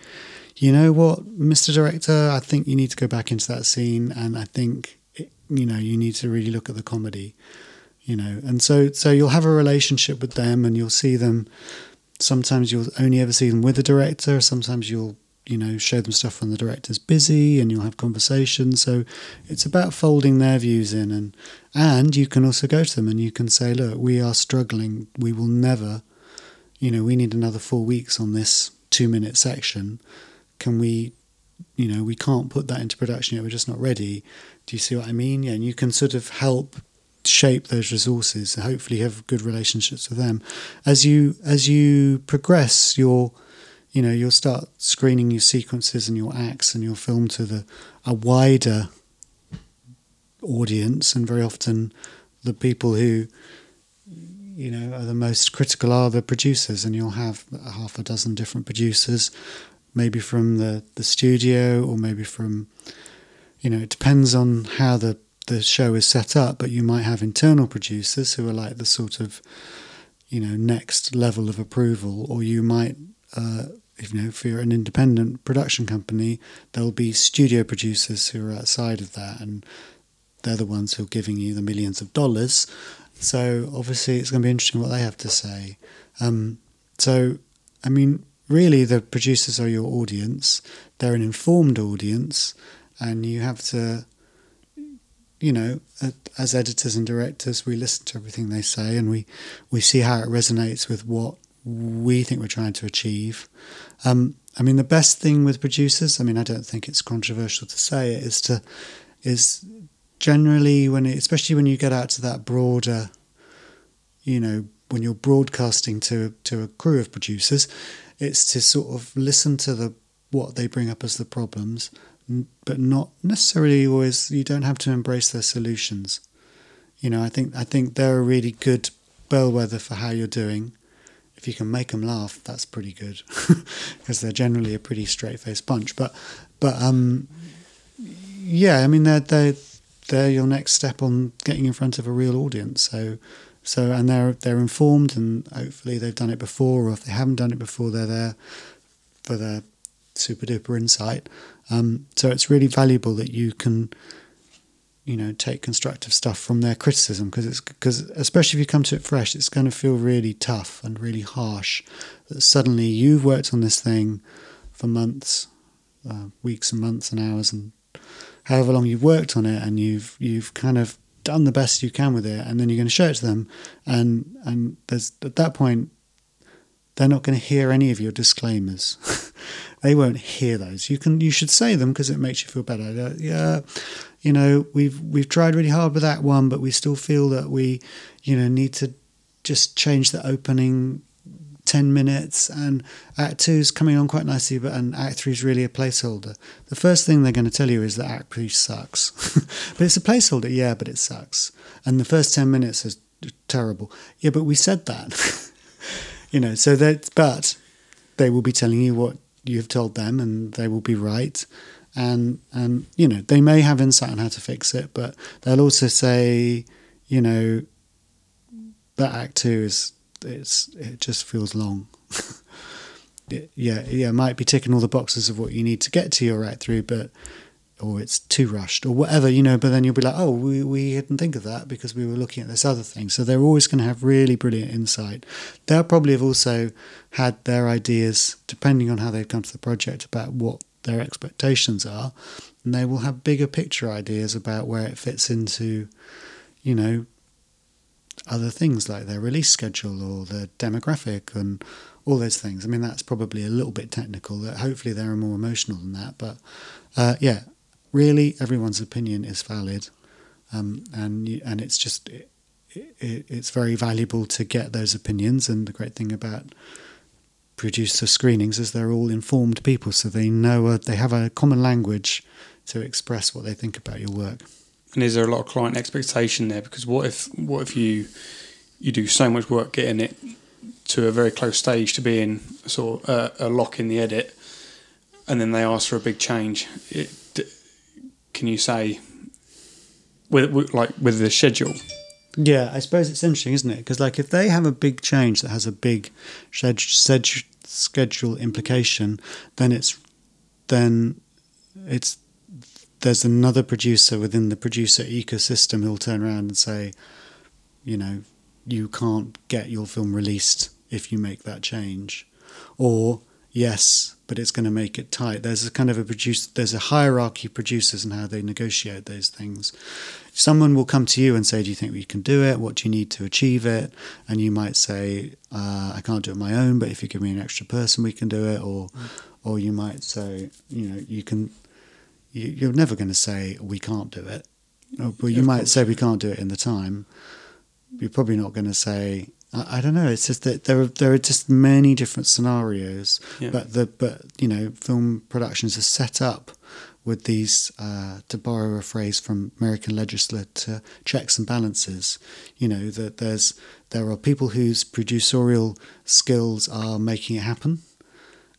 you know what, Mr. Director, I think you need to go back into that scene, and I think it, you know you need to really look at the comedy. You know, and so so you'll have a relationship with them, and you'll see them. Sometimes you'll only ever see them with the director. Sometimes you'll you know show them stuff when the director's busy and you'll have conversations so it's about folding their views in and and you can also go to them and you can say look we are struggling we will never you know we need another 4 weeks on this 2 minute section. Can we you know we can't put that into production yet we're just not ready. Do you see what i mean? Yeah and you can sort of help shape those resources and hopefully have good relationships with them. As you as you progress your you know you'll start screening your sequences and your acts and your film to the a wider audience and very often the people who you know are the most critical are the producers and you'll have half a dozen different producers maybe from the the studio or maybe from you know it depends on how the the show is set up but you might have internal producers who are like the sort of you know next level of approval or you might uh, you know if you're an independent production company, there'll be studio producers who are outside of that, and they're the ones who are giving you the millions of dollars. So obviously, it's going to be interesting what they have to say. Um, so, I mean, really, the producers are your audience. They're an informed audience, and you have to, you know, as editors and directors, we listen to everything they say, and we we see how it resonates with what we think we're trying to achieve. Um, I mean, the best thing with producers, I mean, I don't think it's controversial to say it, is to is generally when, it, especially when you get out to that broader, you know, when you're broadcasting to to a crew of producers, it's to sort of listen to the what they bring up as the problems, but not necessarily always. You don't have to embrace their solutions. You know, I think I think they're a really good bellwether for how you're doing if you can make them laugh, that's pretty good because they're generally a pretty straight faced bunch. But but um, yeah, I mean they're they they're your next step on getting in front of a real audience. So so and they're they're informed and hopefully they've done it before, or if they haven't done it before, they're there for their super duper insight. Um, so it's really valuable that you can you know take constructive stuff from their criticism because it's because especially if you come to it fresh it's going to feel really tough and really harsh that suddenly you've worked on this thing for months uh, weeks and months and hours and however long you've worked on it and you've you've kind of done the best you can with it and then you're going to show it to them and and there's at that point they're not going to hear any of your disclaimers. They won't hear those. You can you should say them because it makes you feel better. Yeah you know, we've we've tried really hard with that one, but we still feel that we, you know, need to just change the opening 10 minutes and act two is coming on quite nicely but and act three is really a placeholder. The first thing they're going to tell you is that act three sucks. But it's a placeholder yeah but it sucks. And the first 10 minutes is terrible. Yeah but we said that. You know so that but they will be telling you what you've told them and they will be right. And and you know they may have insight on how to fix it, but they'll also say, you know, that act two is it's it just feels long. yeah, yeah, it might be ticking all the boxes of what you need to get to your right through, but or it's too rushed or whatever, you know, but then you'll be like, oh, we, we didn't think of that because we were looking at this other thing. So they're always going to have really brilliant insight. They'll probably have also had their ideas, depending on how they've come to the project, about what their expectations are, and they will have bigger picture ideas about where it fits into, you know, other things like their release schedule or their demographic and all those things. I mean, that's probably a little bit technical. That hopefully they're more emotional than that, but uh, yeah, really, everyone's opinion is valid, um, and and it's just. It, it, it's very valuable to get those opinions, and the great thing about producer screenings is they're all informed people, so they know a, they have a common language to express what they think about your work. And is there a lot of client expectation there? Because what if what if you you do so much work getting it to a very close stage to being sort of a, a lock in the edit, and then they ask for a big change? It, can you say with, with like with the schedule. Yeah, I suppose it's interesting, isn't it? Because like if they have a big change that has a big schedule implication, then it's then it's there's another producer within the producer ecosystem who'll turn around and say, you know, you can't get your film released if you make that change, or yes, but it's going to make it tight. There's a kind of a produce. There's a hierarchy of producers and how they negotiate those things. Someone will come to you and say, "Do you think we can do it? What do you need to achieve it?" And you might say, uh, "I can't do it on my own, but if you give me an extra person, we can do it." Or, or you might say, "You know, you can." You, you're never going to say we can't do it. Well, you might say we can't do it in the time. You're probably not going to say I, I don't know. It's just that there are there are just many different scenarios, yeah. but the but you know film productions are set up with these, uh, to borrow a phrase from American legislature, checks and balances. You know that there's there are people whose producerial skills are making it happen,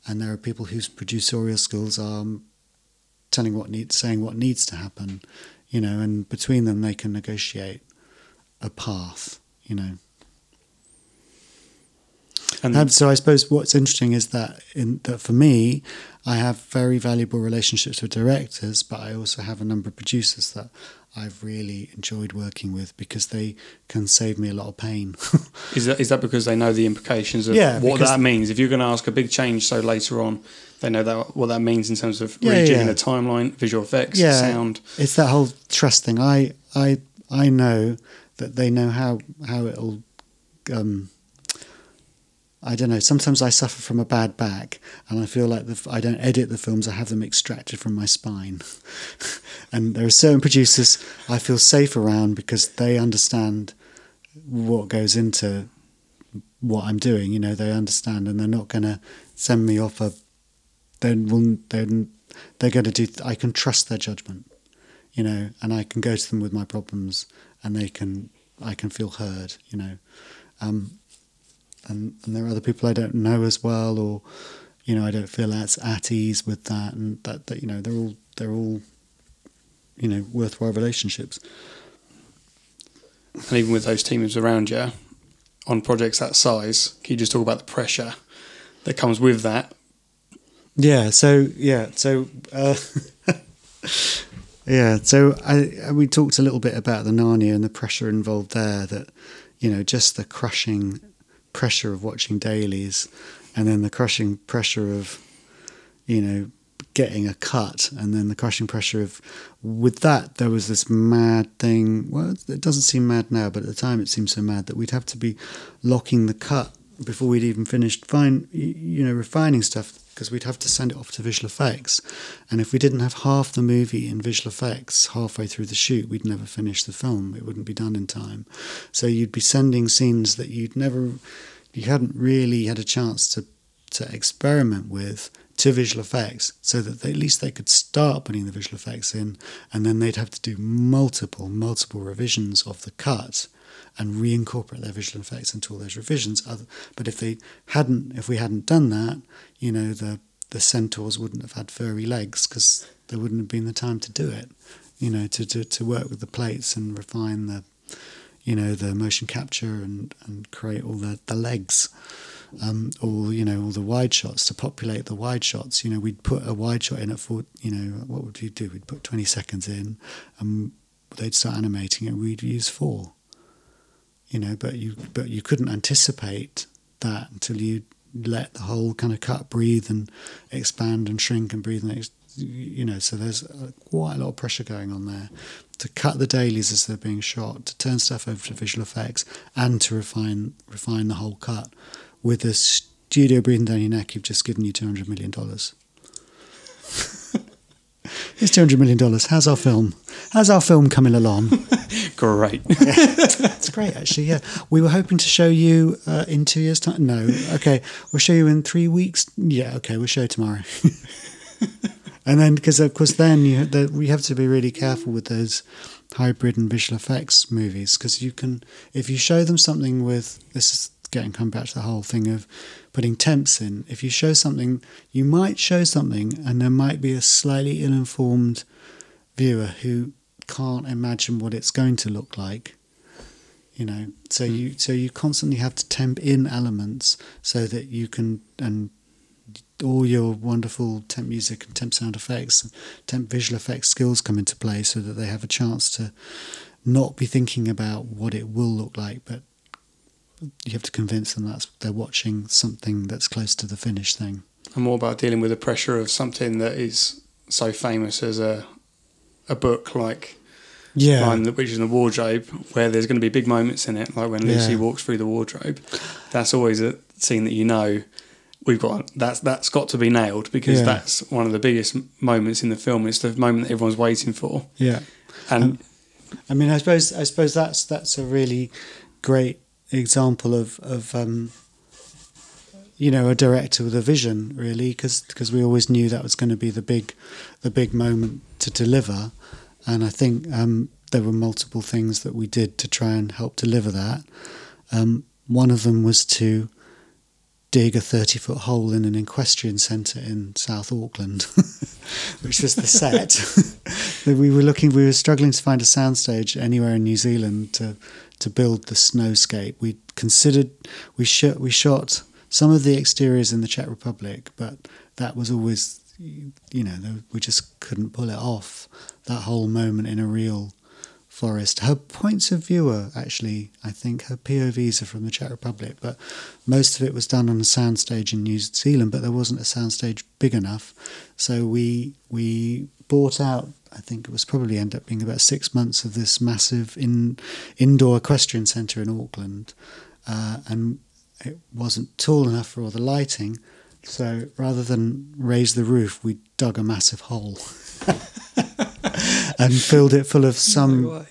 and there are people whose producerial skills are telling what needs, saying what needs to happen. You know, and between them they can negotiate a path. You know. And um, so I suppose what's interesting is that in that for me, I have very valuable relationships with directors, but I also have a number of producers that I've really enjoyed working with because they can save me a lot of pain. is that is that because they know the implications of yeah, what that means? If you're going to ask a big change, so later on, they know that what that means in terms of yeah, rejigging yeah. the timeline, visual effects, yeah, sound. It's that whole trust thing. I I I know that they know how how it'll. Um, I don't know. Sometimes I suffer from a bad back, and I feel like the, I don't edit the films; I have them extracted from my spine. and there are certain producers I feel safe around because they understand what goes into what I'm doing. You know, they understand, and they're not going to send me off a. Then then they're going to do. I can trust their judgment. You know, and I can go to them with my problems, and they can. I can feel heard. You know. Um, and, and there are other people I don't know as well, or you know I don't feel as at ease with that, and that, that you know they're all they're all you know worthwhile relationships. And even with those teams around you on projects that size, can you just talk about the pressure that comes with that? Yeah. So yeah. So. Uh, yeah, so I, we talked a little bit about the Narnia and the pressure involved there. That you know, just the crushing pressure of watching dailies and then the crushing pressure of you know getting a cut and then the crushing pressure of with that there was this mad thing. Well it doesn't seem mad now but at the time it seemed so mad that we'd have to be locking the cut before we'd even finished fine you know refining stuff because we'd have to send it off to visual effects. And if we didn't have half the movie in visual effects halfway through the shoot, we'd never finish the film. It wouldn't be done in time. So you'd be sending scenes that you'd never, you hadn't really had a chance to, to experiment with to visual effects so that they, at least they could start putting the visual effects in and then they'd have to do multiple, multiple revisions of the cut and reincorporate their visual effects into all those revisions. But if they hadn't, if we hadn't done that, you know, the the centaurs wouldn't have had furry legs because there wouldn't have been the time to do it. You know, to, to, to work with the plates and refine the, you know, the motion capture and, and create all the, the legs. Um, or you know all the wide shots to populate the wide shots. You know, we'd put a wide shot in at four. You know, what would we do? We'd put twenty seconds in, and they'd start animating it. We'd use four you know, but you but you couldn't anticipate that until you let the whole kind of cut breathe and expand and shrink and breathe and ex- you know so there's uh, quite a lot of pressure going on there. To cut the dailies as they're being shot to turn stuff over to visual effects and to refine refine the whole cut. With a studio breathing down your neck you've just given you 200 million dollars Here's two hundred million dollars. How's our film? How's our film coming along? great. It's great, actually. Yeah, we were hoping to show you uh, in two years' time. No, okay, we'll show you in three weeks. Yeah, okay, we'll show you tomorrow. and then, because of course, then you the, we have to be really careful with those hybrid and visual effects movies because you can, if you show them something with this is getting come back to the whole thing of putting temps in. If you show something, you might show something, and there might be a slightly ill informed viewer who can't imagine what it's going to look like. You know, so hmm. you so you constantly have to temp in elements so that you can and all your wonderful temp music and temp sound effects, temp visual effects skills come into play so that they have a chance to not be thinking about what it will look like, but you have to convince them that they're watching something that's close to the finished thing. And more about dealing with the pressure of something that is so famous as a a book like Yeah, Lion the Witch in the Wardrobe, where there's going to be big moments in it, like when Lucy Yeah. walks through the wardrobe. That's always a scene that you know we've got. That's that's got to be nailed because Yeah. that's one of the biggest moments in the film. It's the moment that everyone's waiting for, yeah. and Um, I mean, I suppose I suppose that's that's a really great example of of um, you know a director with a vision, really, because we always knew that was going to be the big the big moment to deliver, and I think um, there were multiple things that we did to try and help deliver that. Um, one of them was to dig a 30 foot hole in an equestrian centre in South Auckland, which was the set. we were looking, we were struggling to find a soundstage anywhere in New Zealand to, to build the snowscape. We considered, we shot, we shot some of the exteriors in the Czech Republic, but that was always, you know, we just couldn't pull it off. That whole moment in a real forest. Her points of view are actually, I think, her POVs are from the Czech Republic, but most of it was done on a soundstage in New Zealand, but there wasn't a soundstage big enough. So we we bought out. I think it was probably end up being about six months of this massive in indoor equestrian centre in Auckland, uh, and it wasn't tall enough for all the lighting. So rather than raise the roof, we dug a massive hole and filled it full of some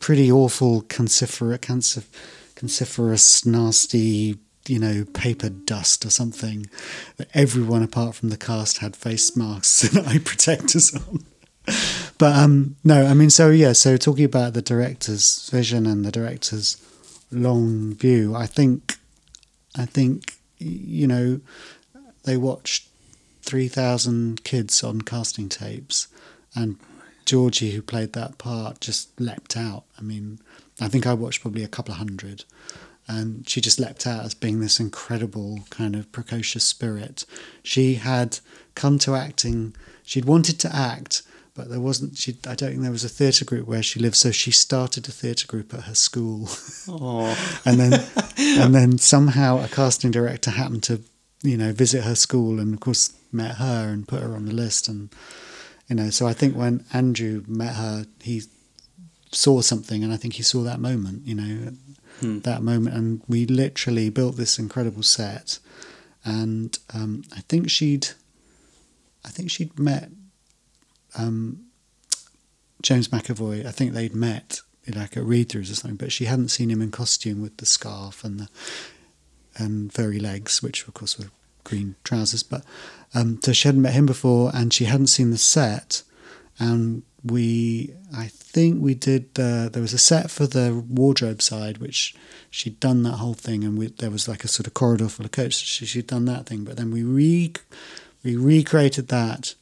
pretty awful cancifer- cancif- canciferous, nasty, you know, paper dust or something. That everyone apart from the cast had face masks and eye protectors on. But um, no, I mean, so yeah, so talking about the director's vision and the director's long view, I think, I think, you know, they watched three thousand kids on casting tapes, and Georgie, who played that part, just leapt out. I mean, I think I watched probably a couple of hundred, and she just leapt out as being this incredible kind of precocious spirit. She had come to acting. She'd wanted to act, but there wasn't. She, I don't think there was a theatre group where she lived, so she started a theatre group at her school, oh, and then and then somehow a casting director happened to, you know, visit her school, and of course met her and put her on the list, and you know, so I think when Andrew met her, he saw something, and I think he saw that moment, you know, Hmm. that moment, and we literally built this incredible set, and um, I think she'd, I think she'd met um, James McAvoy. I think they'd met like at read-throughs or something, but she hadn't seen him in costume with the scarf and the and furry legs, which of course were green trousers. But um, so she hadn't met him before, and she hadn't seen the set. And we, I think we did. Uh, there was a set for the wardrobe side, which she'd done that whole thing, and we, there was like a sort of corridor full of coats. She, she'd done that thing, but then we re we recreated that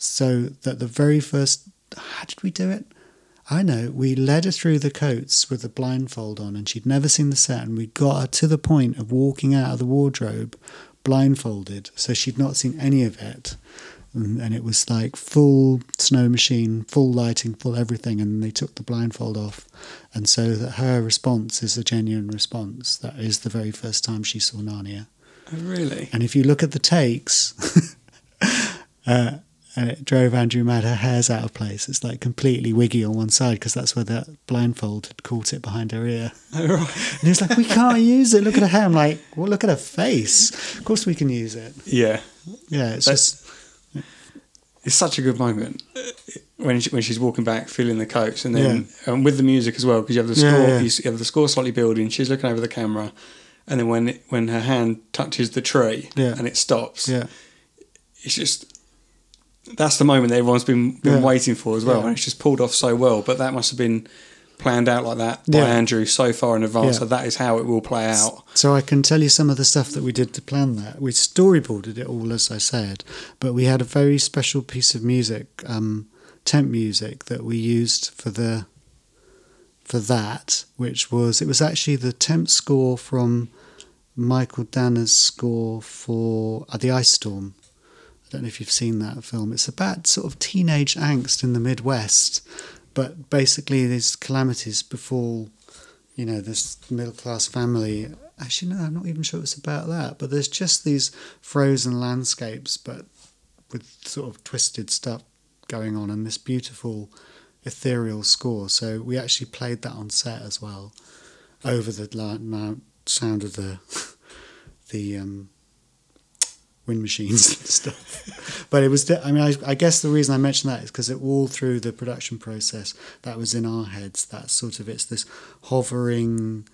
so that the very first. How did we do it? I know. We led her through the coats with a blindfold on, and she'd never seen the set, and we got her to the point of walking out of the wardrobe blindfolded, so she'd not seen any of it. And, and it was like full snow machine, full lighting, full everything, and they took the blindfold off. And so that her response is a genuine response. That is the very first time she saw Narnia. Oh, really? And if you look at the takes, uh, and it drove Andrew mad. Her hair's out of place. It's like completely wiggy on one side because that's where that blindfold had caught it behind her ear. Oh, right. And he was like, "We can't use it. Look at her hair." I'm like, "Well, look at her face. Of course we can use it." Yeah, Yeah, it's That's- just it's such a good moment uh, when she, when she's walking back, feeling the coats, and then and um, with the music as well, because you have the Yeah, score, yeah. you you have the score slightly building. She's looking over the camera, and then when it, when her hand touches the tree Yeah. and it stops, yeah, it's just that's the moment that everyone's been been Yeah. waiting for as well, Yeah. and it's just pulled off so well. But that must have been planned out like that by Yeah. Andrew so far in advance that that is how it will play out. So I can tell you some of the stuff that we did to plan that. We storyboarded it all, as I said, but we had a very special piece of music um, temp music that we used for the for that, which was it was actually the temp score from Mychael Danna's score for uh, the Ice Storm. I don't know if you've seen that film. It's about sort of teenage angst in the Midwest, but basically these calamities befall, you know, this middle class family. Actually, no, I'm not even sure it's about that. But there's just these frozen landscapes, but with sort of twisted stuff going on, and this beautiful ethereal score. So we actually played that on set as well, over the sound of the the um, wind machines and stuff. but it was, I mean, I, I, guess the reason I mentioned that is because it all through the production process, that was in our heads. That sort of, it's this hovering,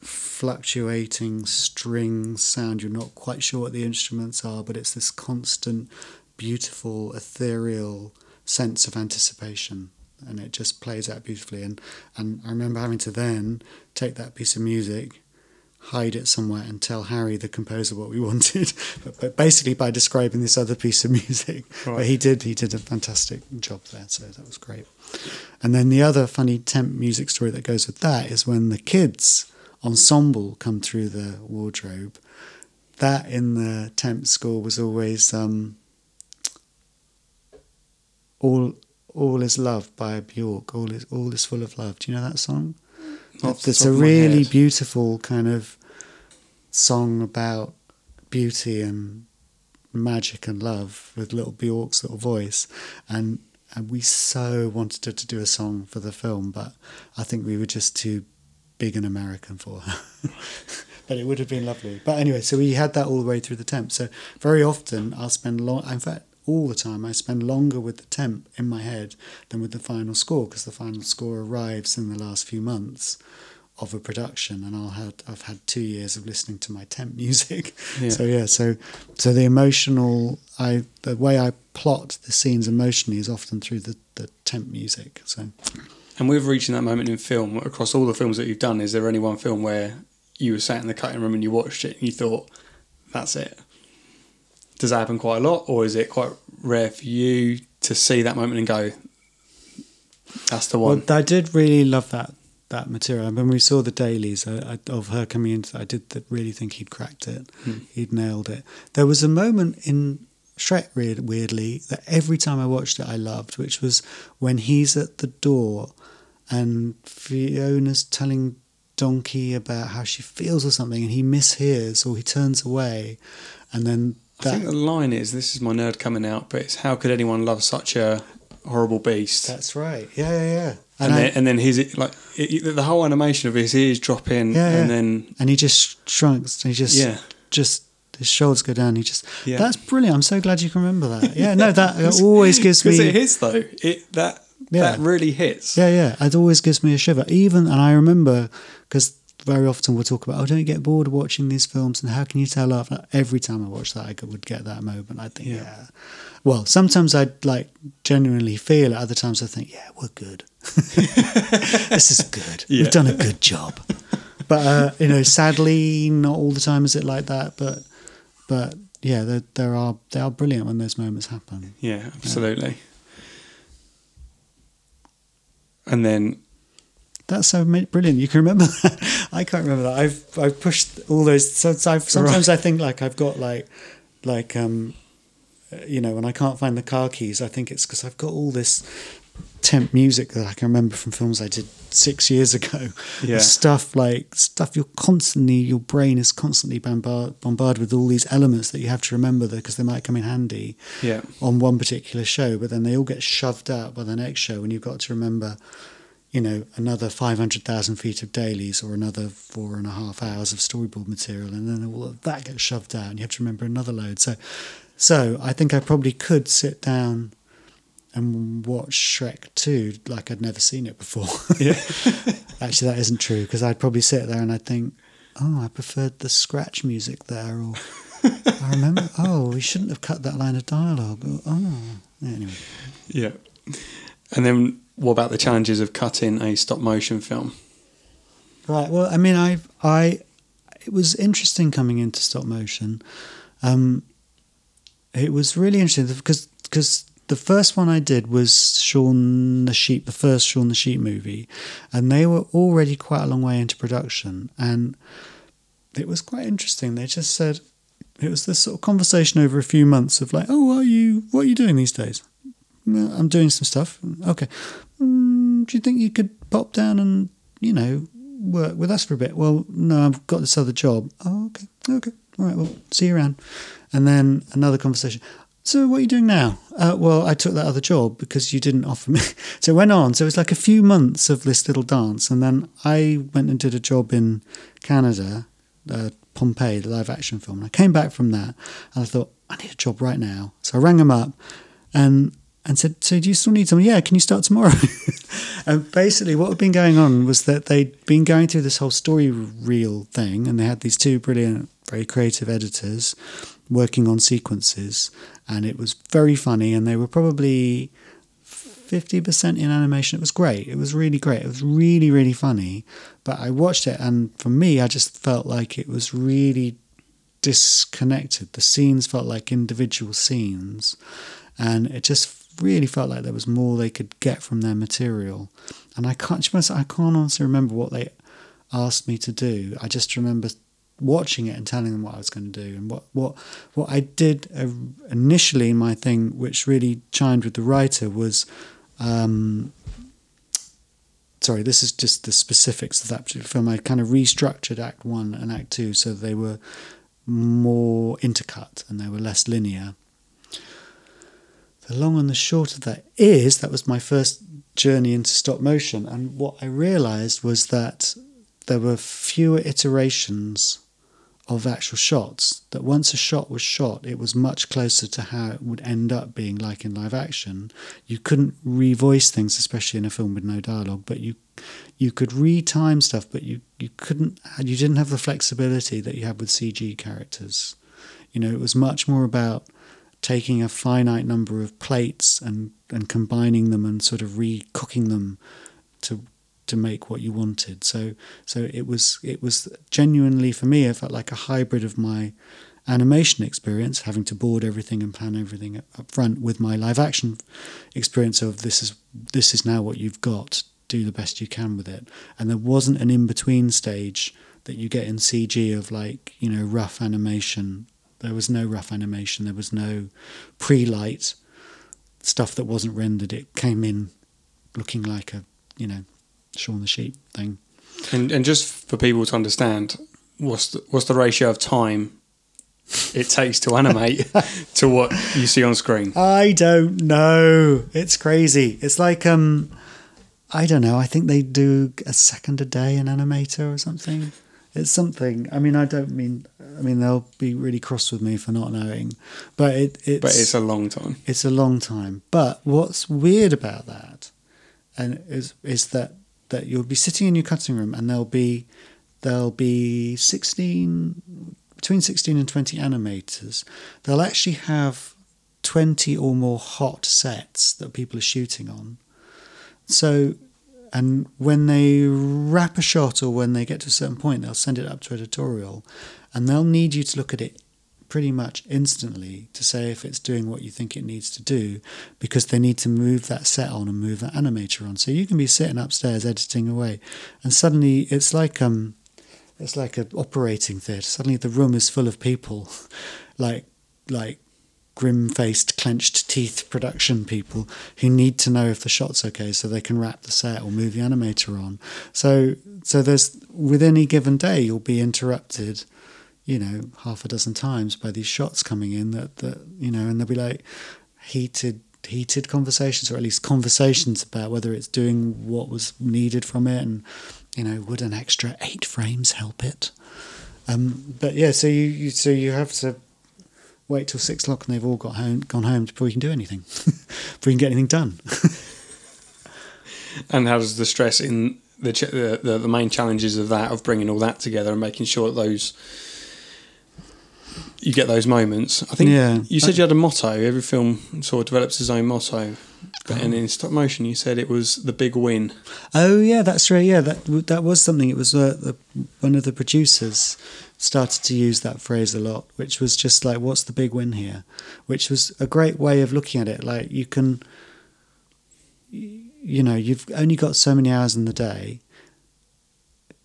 fluctuating string sound. You're not quite sure what the instruments are, but it's this constant, beautiful, ethereal sense of anticipation. And it just plays out beautifully. And, and I remember having to then take that piece of music hide it somewhere and tell Harry, the composer, what we wanted. but, but basically by describing this other piece of music. Right. But he did he did a fantastic job there, so that was great. And then the other funny temp music story that goes with that is when the kids ensemble come through the wardrobe. That in the temp score was always um, all all is love by Bjork. All is all is full of love. Do you know that song? It's a really beautiful kind of song about beauty and magic and love with little Bjork's little voice, and and we so wanted her to do a song for the film, but I think we were just too big and American for her. but it would have been lovely. But anyway, so we had that all the way through the temp. So very often I'll spend long. In fact, all the time I spend longer with the temp in my head than with the final score because the final score arrives in the last few months of a production, and I'll have I've had two years of listening to my temp music. Yeah. So yeah, so so the emotional I the way I plot the scenes emotionally is often through the the temp music. So. And with reaching that moment in film, across all the films that you've done, is there any one film where you were sat in the cutting room and you watched it and you thought, "That's it"? Does that happen quite a lot, or is it quite rare for you to see that moment and go, "That's the one"? Well, I did really love that that material. When we saw the dailies I, I, of her coming in, I did really think he'd cracked it. Hmm. He'd nailed it. There was a moment in Shrek, weirdly, that every time I watched it, I loved, which was when he's at the door and Fiona's telling Donkey about how she feels or something, and he mishears or he turns away, and then. I think the line is, "This is my nerd coming out," but it's how could anyone love such a horrible beast? That's right. Yeah, yeah, yeah and, then, and then his like it, the whole animation of his ears drop in, yeah, and then and he just shrunks. He just yeah, just his shoulders go down. He just yeah. that's brilliant. I'm so glad you can remember that. Yeah, no, that always gives me because it hits though. It that yeah. that really hits. Yeah, yeah, it always gives me a shiver. Even and I remember because very often we'll talk about, oh, don't get bored watching these films, and how can you tell after every time I watch that, I would get that moment. I think, yeah. yeah. Well, sometimes I'd like genuinely feel it. Other times I think, yeah, we're good. this is good. Yeah. We've done a good job. But uh, you know, sadly, not all the time is it like that. But but yeah, there, there are they are brilliant when those moments happen. Yeah, absolutely. Yeah. And then that's so brilliant. You can remember that. I can't remember that. I've I've pushed all those. So I've, sometimes right. I think like I've got like like um you know when I can't find the car keys. I think it's because I've got all this temp music that I can remember from films I did six years ago. Yeah. Stuff like stuff you're constantly, your brain is constantly bombard, bombarded with all these elements that you have to remember because they might come in handy yeah. on one particular show, but then they all get shoved out by the next show and you've got to remember, you know, another 500,000 feet of dailies or another four and a half hours of storyboard material. And then all of that gets shoved out and you have to remember another load. So, so I think I probably could sit down and watch Shrek 2 like I'd never seen it before. Yeah. Actually, that isn't true because I'd probably sit there and I'd think, oh, I preferred the scratch music there. Or I remember, oh, we shouldn't have cut that line of dialogue. Or, oh, anyway. Yeah. And then what about the challenges of cutting a stop motion film? Right. Well, I mean, I, I, it was interesting coming into stop motion. Um, it was really interesting because because the first one I did was Shaun the Sheep, the first Shaun the Sheep movie, and they were already quite a long way into production, and it was quite interesting. They just said it was this sort of conversation over a few months of like, oh, are you what are you doing these days? "Well, I'm doing some stuff. Okay, mm, do you think you could pop down and you know work with us for a bit? Well, no, I've got this other job. Oh, okay, okay, all right. Well, see you around. And then another conversation. So what are you doing now? Uh, well, I took that other job because you didn't offer me. So it went on. So it was like a few months of this little dance, and then I went and did a job in Canada, uh, Pompeii, the live action film. And I came back from that, and I thought I need a job right now. So I rang him up, and and said, "So do you still need someone? Yeah, can you start tomorrow?" and basically, what had been going on was that they'd been going through this whole story reel thing, and they had these two brilliant, very creative editors working on sequences, and it was very funny. And they were probably fifty percent in animation. It was great. It was really great. It was really, really funny. But I watched it, and for me, I just felt like it was really disconnected. The scenes felt like individual scenes, and it just really felt like there was more they could get from their material. And I can't, I can't honestly remember what they asked me to do. I just remember watching it and telling them what I was going to do. And what what what I did uh, initially, my thing, which really chimed with the writer, was. Um, sorry, this is just the specifics of that particular film. I kind of restructured Act One and Act Two so they were more intercut and they were less linear. The long and the short of that is that was my first journey into stop motion, and what I realised was that there were fewer iterations of actual shots. That once a shot was shot, it was much closer to how it would end up being like in live action. You couldn't revoice things, especially in a film with no dialogue, but you you could retime stuff, but you, you couldn't you didn't have the flexibility that you had with CG characters. You know, it was much more about taking a finite number of plates and, and combining them and sort of re-cooking them to to make what you wanted. So so it was it was genuinely for me it felt like a hybrid of my animation experience, having to board everything and plan everything up front, with my live action experience of this is this is now what you've got. Do the best you can with it. And there wasn't an in between stage that you get in CG of like you know rough animation. There was no rough animation. There was no pre-light stuff that wasn't rendered. It came in looking like a you know Shaun the Sheep thing. And and just for people to understand, what's the, what's the ratio of time it takes to animate to what you see on screen? I don't know. It's crazy. It's like um, I don't know. I think they do a second a day an animator or something. It's something. I mean, I don't mean. I mean, they'll be really cross with me for not knowing, but it, it's But it's a long time. it's a long time. But what's weird about that, and is is that that you'll be sitting in your cutting room and there'll be there'll be sixteen between sixteen and twenty animators. They'll actually have twenty or more hot sets that people are shooting on. So, and when they wrap a shot or when they get to a certain point, they'll send it up to editorial, and they'll need you to look at it pretty much instantly to say if it's doing what you think it needs to do because they need to move that set on and move that animator on. So you can be sitting upstairs editing away and suddenly it's like um it's like an operating theatre. Suddenly the room is full of people like like grim-faced clenched teeth production people who need to know if the shot's okay so they can wrap the set or move the animator on. So so there's with any given day you'll be interrupted you know, half a dozen times by these shots coming in that, that you know, and there'll be like heated heated conversations or at least conversations about whether it's doing what was needed from it and you know would an extra eight frames help it? Um, but yeah so you, you so you have to wait till six o'clock and they've all got home gone home before you can do anything before you can get anything done. And how does the stress in the, ch- the the the main challenges of that of bringing all that together and making sure that those you get those moments. I think Yeah. you said you had a motto. Every film sort of develops its own motto. and in stop motion, you said it was the big win. Oh yeah, that's right. Yeah, that that was something. It was uh, the, one of the producers started to use that phrase a lot, which was just like, "What's the big win here?" Which was a great way of looking at it. Like you can, you know, you've only got so many hours in the day,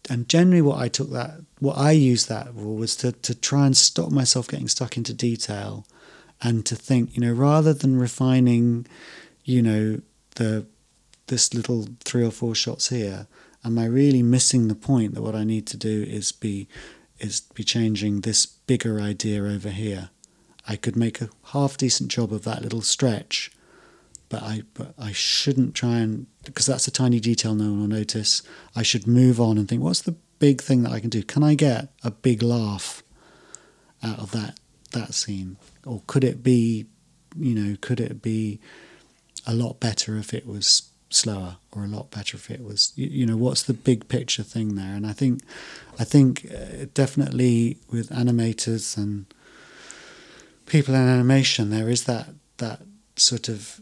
and generally, what I took that, what I used that for was to to try and stop myself getting stuck into detail, and to think, you know, rather than refining, you know, the this little three or four shots here am i really missing the point that what i need to do is be is be changing this bigger idea over here? I could make a half decent job of that little stretch but i but i shouldn't try and because that's a tiny detail no one will notice. I should move on and think what's the big thing that i can do? Can i get a big laugh out of that that scene? Or could it be you know could it be a lot better if it was slower or a lot better if it was you, you know what's the big picture thing there? And i think i think uh, definitely with animators and people in animation there is that that sort of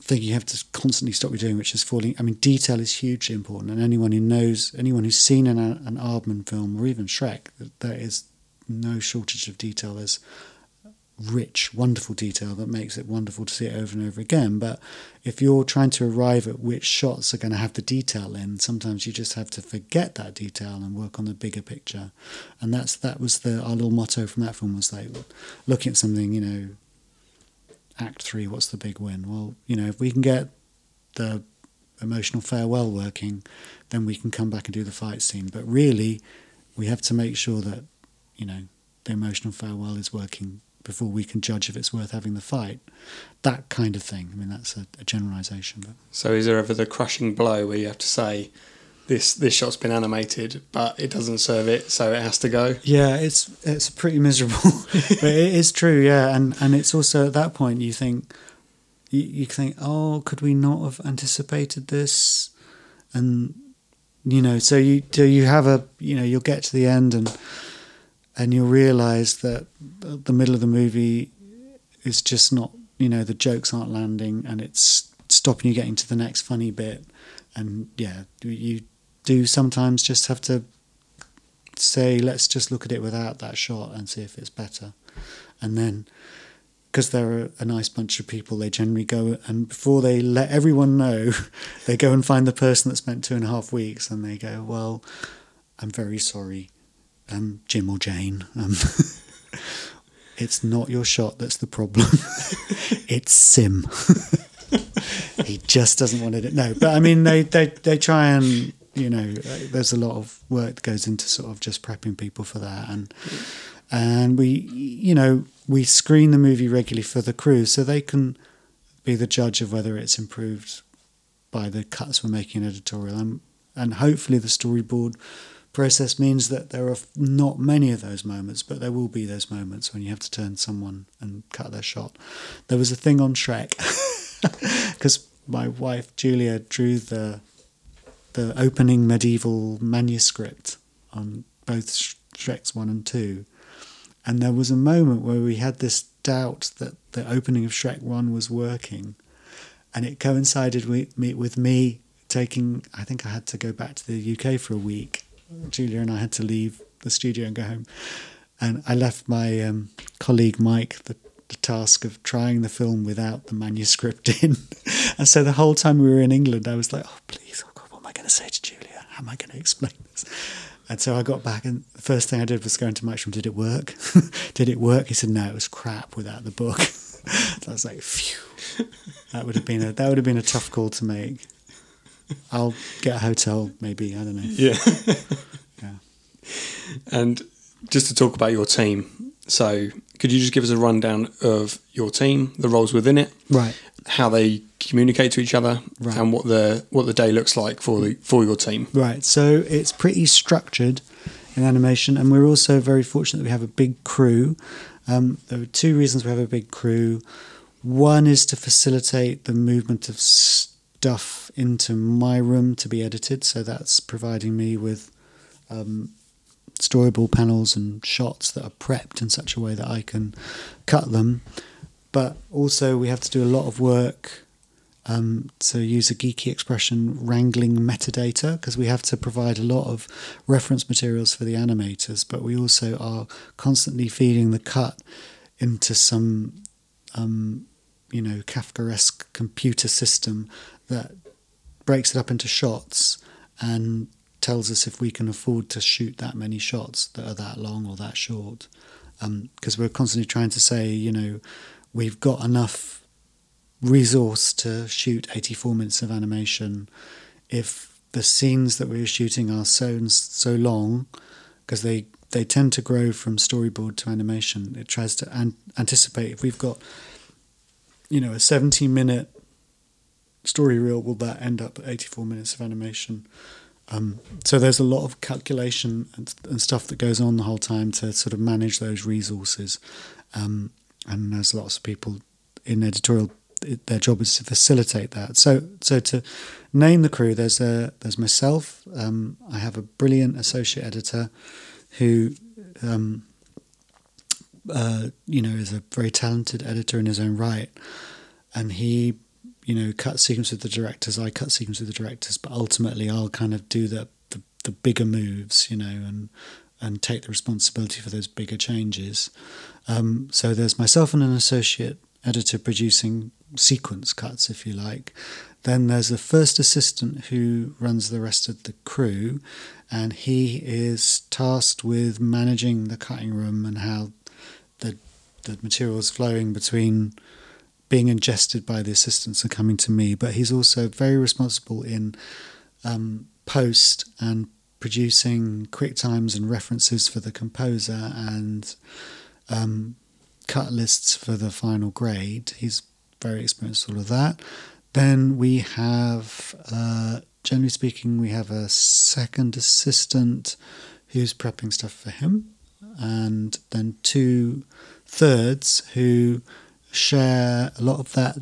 thing you have to constantly stop you doing which is falling i mean detail is hugely important and anyone who knows anyone who's seen an, an aardman film or even shrek there is no shortage of detail there's rich, wonderful detail that makes it wonderful to see it over and over again. But if you're trying to arrive at which shots are going to have the detail in, sometimes you just have to forget that detail and work on the bigger picture. And that's that was the our little motto from that film was like looking at something, you know, act three, what's the big win? Well, you know, if we can get the emotional farewell working, then we can come back and do the fight scene. But really, we have to make sure that, you know, the emotional farewell is working before we can judge if it's worth having the fight. That kind of thing. I mean, that's a, a generalisation. But So is there ever the crushing blow where you have to say, this this shot's been animated, but it doesn't serve it, so it has to go? yeah, it's it's pretty miserable, but it is true. Yeah, and and it's also at that point you think you, you think, oh, could we not have anticipated this? And you know, so you so you have a you know you'll get to the end and and you'll realise that the middle of the movie is just not you know the jokes aren't landing and it's stopping you getting to the next funny bit and yeah you do sometimes just have to say let's just look at it without that shot and see if it's better. And then because they're a, nice bunch of people they generally go and before they let everyone know they go and find the person that spent two and a half weeks and they go well i'm very sorry. Um, jim or jane um, it's not your shot that's the problem. It's sim. He just doesn't want it. No but i mean they, they, they try and you know uh, there's a lot of work that goes into sort of just prepping people for that. And and we you know we screen the movie regularly for the crew so they can be the judge of whether it's improved by the cuts we're making in editorial. And and hopefully the storyboard process means that there are not many of those moments but there will be those moments when you have to turn someone and cut their shot. There was a thing on Shrek because my wife Julia drew the the opening medieval manuscript on both Shreks 1 and 2. And there was a moment where we had this doubt that the opening of Shrek 1 was working. And it coincided with me, taking, I think I had to go back to the UK for a week. Julia and I had to leave the studio and go home. And I left my um, colleague Mike the, the task of trying the film without the manuscript in. and so the whole time we were in England, I was like, oh, please, going to say to Julia? How am I going to explain this? And so I got back, and the first thing I did was go into Mike's room. Did it work? did it work? He said, no, it was crap without the book. so I was like, phew. That would have been a that would have been a tough call to make. I'll get a hotel, maybe. I don't know. Yeah. Yeah. And just to talk about your team, so could you just give us a rundown of your team, the roles within it, Right. How they communicate to each other, Right. and what the what the day looks like for the for your team? Right. So it's pretty structured in animation, and we're also very fortunate that we have a big crew. Um, there are two reasons we have a big crew. One is to facilitate the movement of stuff into my room to be edited, so that's providing me with um, storyboard panels and shots that are prepped in such a way that I can cut them. But also, we have to do a lot of work um, to use a geeky expression, wrangling metadata because we have to provide a lot of reference materials for the animators, but we also are constantly feeding the cut into some, um, you know, Kafkaesque computer system that breaks it up into shots and tells us if we can afford to shoot that many shots that are that long or that short. Because um, we're constantly trying to say, you know, we've got enough resource to shoot 84 minutes of animation. If the scenes that we're shooting are so so long because they they tend to grow from storyboard to animation it tries to an- anticipate if we've got you know a 17 minute story reel will that end up at 84 minutes of animation? Um, so there's a lot of calculation and, and, stuff that goes on the whole time to sort of manage those resources. Um, and there's lots of people in editorial their job is to facilitate that. So, so to name the crew, there's a there's myself. Um, I have a brilliant associate editor who, um, uh, you know, is a very talented editor in his own right, and he, you know, cut sequence with the directors. I cut sequence with the directors, but ultimately, I'll kind of do the the, the bigger moves, you know, and and take the responsibility for those bigger changes. Um, so there's myself and an associate editor producing sequence cuts, if you like. Then there's the first assistant who runs the rest of the crew, and he is tasked with managing the cutting room and how the the material is flowing between being ingested by the assistants and coming to me. But he's also very responsible in um, post and producing quick times and references for the composer and um, cut lists for the final grade. He's very experienced all of that. Then we have, uh, generally speaking, we have a second assistant who's prepping stuff for him, and then two thirds who share a lot of that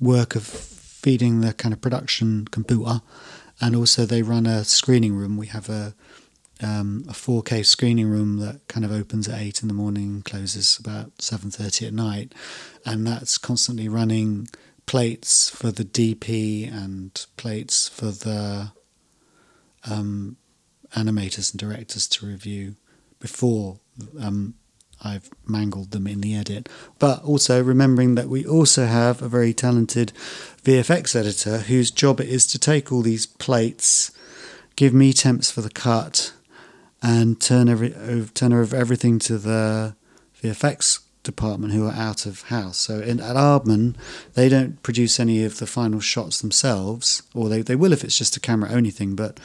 work of feeding the kind of production computer, and also they run a screening room. We have a um, a 4K screening room that kind of opens at eight in the morning, closes about 7:30 at night, and that's constantly running plates for the DP and plates for the um, animators and directors to review before um, I've mangled them in the edit. But also remembering that we also have a very talented VFX editor whose job it is to take all these plates, give me temps for the cut, and turn every uh, turn over everything to the VFX department who are out of house. So in, at Aardman, they don't produce any of the final shots themselves, or they, they will if it's just a camera only thing, but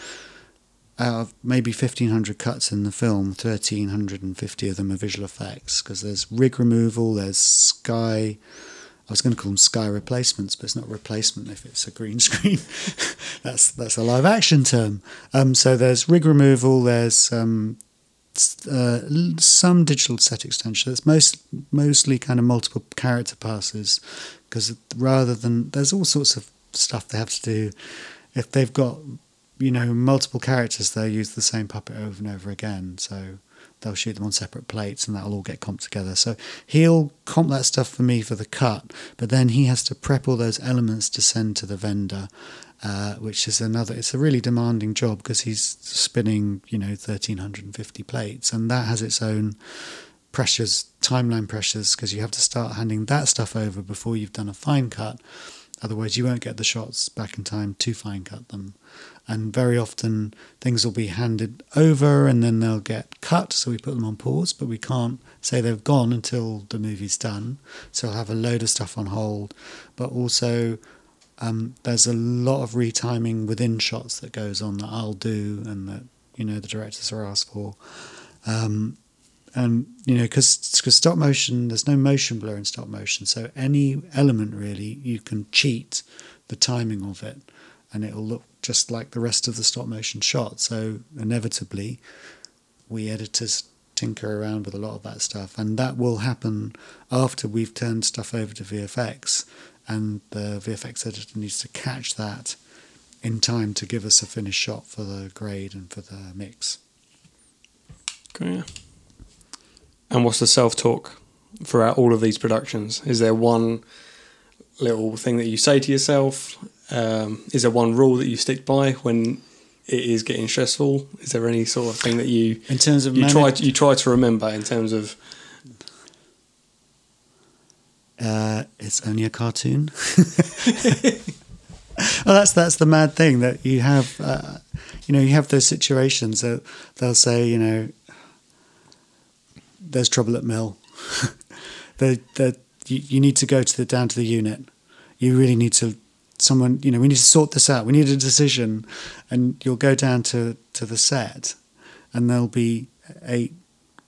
out of maybe 1500 cuts in the film 1350 of them are visual effects because there's rig removal there's sky I was going to call them sky replacements, but it's not replacement if it's a green screen. that's that's a live action term. Um, so there's rig removal. There's um, uh, some digital set extension. It's most mostly kind of multiple character passes because rather than there's all sorts of stuff they have to do. If they've got you know multiple characters, they'll use the same puppet over and over again. So they'll shoot them on separate plates and that'll all get comped together. So he'll comp that stuff for me for the cut, but then he has to prep all those elements to send to the vendor, uh, which is another. It's a really demanding job because he's spinning, you know, thirteen hundred and fifty plates, and that has its own pressures, timeline pressures, because you have to start handing that stuff over before you've done a fine cut. Otherwise, you won't get the shots back in time to fine cut them and very often things will be handed over and then they'll get cut so we put them on pause but we can't say they've gone until the movie's done. So i'll have a load of stuff on hold. But also um, there's a lot of retiming within shots that goes on that i'll do and that you know the directors are asked for. Um, and you know because stop motion there's no motion blur in stop motion. So any element really you can cheat the timing of it and it'll look just like the rest of the stop motion shot. So inevitably, we editors tinker around with a lot of that stuff, and that will happen after we've turned stuff over to VFX, and the VFX editor needs to catch that in time to give us a finished shot for the grade and for the mix. Okay. And what's the self talk throughout all of these productions? Is there one little thing that you say to yourself? Um, is there one rule that you stick by when it is getting stressful? Is there any sort of thing that you In terms of you manag- try you try to remember in terms of uh, it's only a cartoon. well, that's that's the mad thing that you have. Uh, you know, you have those situations that they'll say, you know, there's trouble at mill. the the you, you need to go to the down to the unit. You really need to someone. You know, we need to sort this out. We need a decision, and you'll go down to to the set, and there'll be eight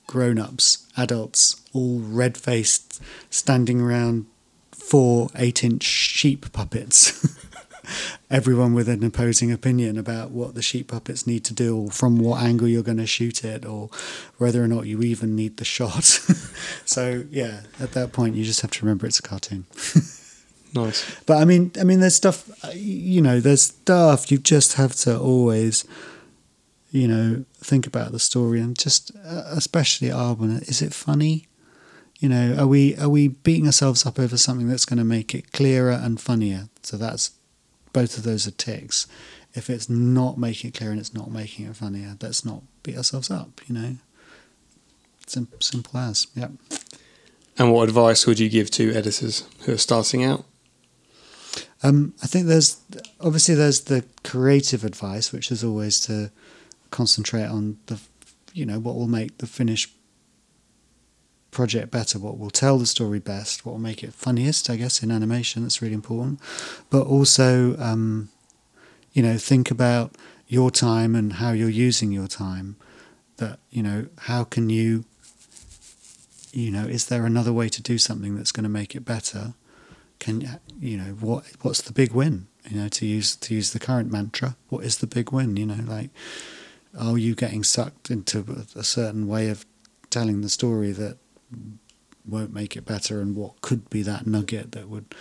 grown-ups, adults, all red-faced, standing around four eight-inch sheep puppets. Everyone with an opposing opinion about what the sheep puppets need to do, or from what angle you're going to shoot it, or whether or not you even need the shot. so yeah, at that point, you just have to remember it's a cartoon. nice? But I mean, I mean, there's stuff. You know, there's stuff you just have to always, you know, think about the story and just, uh, especially Aardman. Is it funny? You know, are we are we beating ourselves up over something that's going to make it clearer and funnier? So that's both of those are ticks. If it's not making it clear and it's not making it funnier, let's not beat ourselves up. You know, Sim- simple as. Yep. And what advice would you give to editors who are starting out? Um, I think there's obviously there's the creative advice, which is always to concentrate on the, you know, what will make the finished project better, what will tell the story best, what will make it funniest. I guess in animation, that's really important. But also, um, you know, think about your time and how you're using your time. That you know, how can you, you know, is there another way to do something that's going to make it better? Can you know what what's the big win? You know to use to use the current mantra what is the big win? You know like are you getting sucked into a, certain way of telling the story that won't make it better and what could be that nugget that would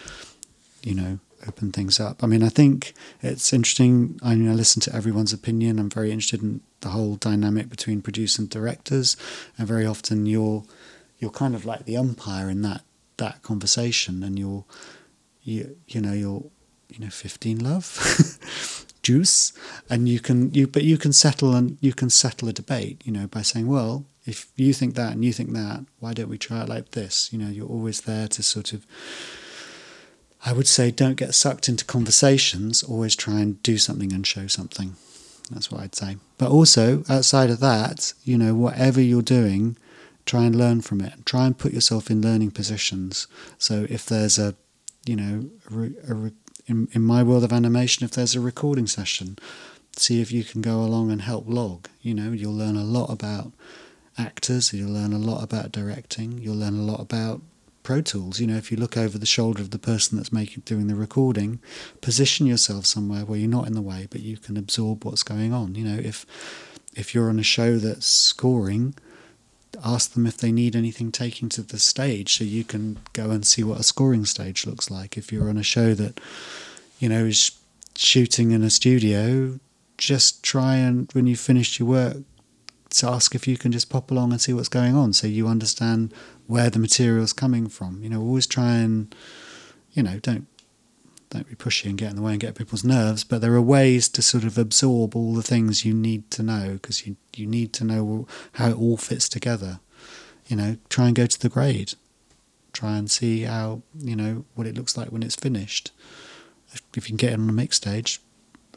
you know open things up? I mean i think it's interesting. I mean i listen to everyone's opinion. I'm very interested in the whole dynamic between producers and directors. And very often you're you're kind of like the umpire in that that conversation and you're you you know you're you know 15 love juice and you can you but you can settle and you can settle a debate you know by saying well if you think that and you think that why don't we try it like this? You know you're always there to sort of i would say don't get sucked into conversations always try and do something and show something. That's what i'd say. But also outside of that you know whatever you're doing try and learn from it. Try and put yourself in learning positions. So if there's a you know a, a in, in my world of animation if there's a recording session see if you can go along and help log. You know you'll learn a lot about actors you'll learn a lot about directing you'll learn a lot about pro tools. You know if you look over the shoulder of the person that's making doing the recording position yourself somewhere where you're not in the way but you can absorb what's going on. You know if if you're on a show that's scoring ask them if they need anything taken to the stage so you can go and see what a scoring stage looks like. If you're on a show that you know is shooting in a studio just try and when you've finished your work to ask if you can just pop along and see what's going on so you understand where the material's coming from. You know always try and you know don't don't be pushy and get in the way and get people's nerves but there are ways to sort of absorb all the things you need to know because you you need to know how it all fits together. You know try and go to the grade. Try and see how you know what it looks like when it's finished. If, if you can get it on a mix stage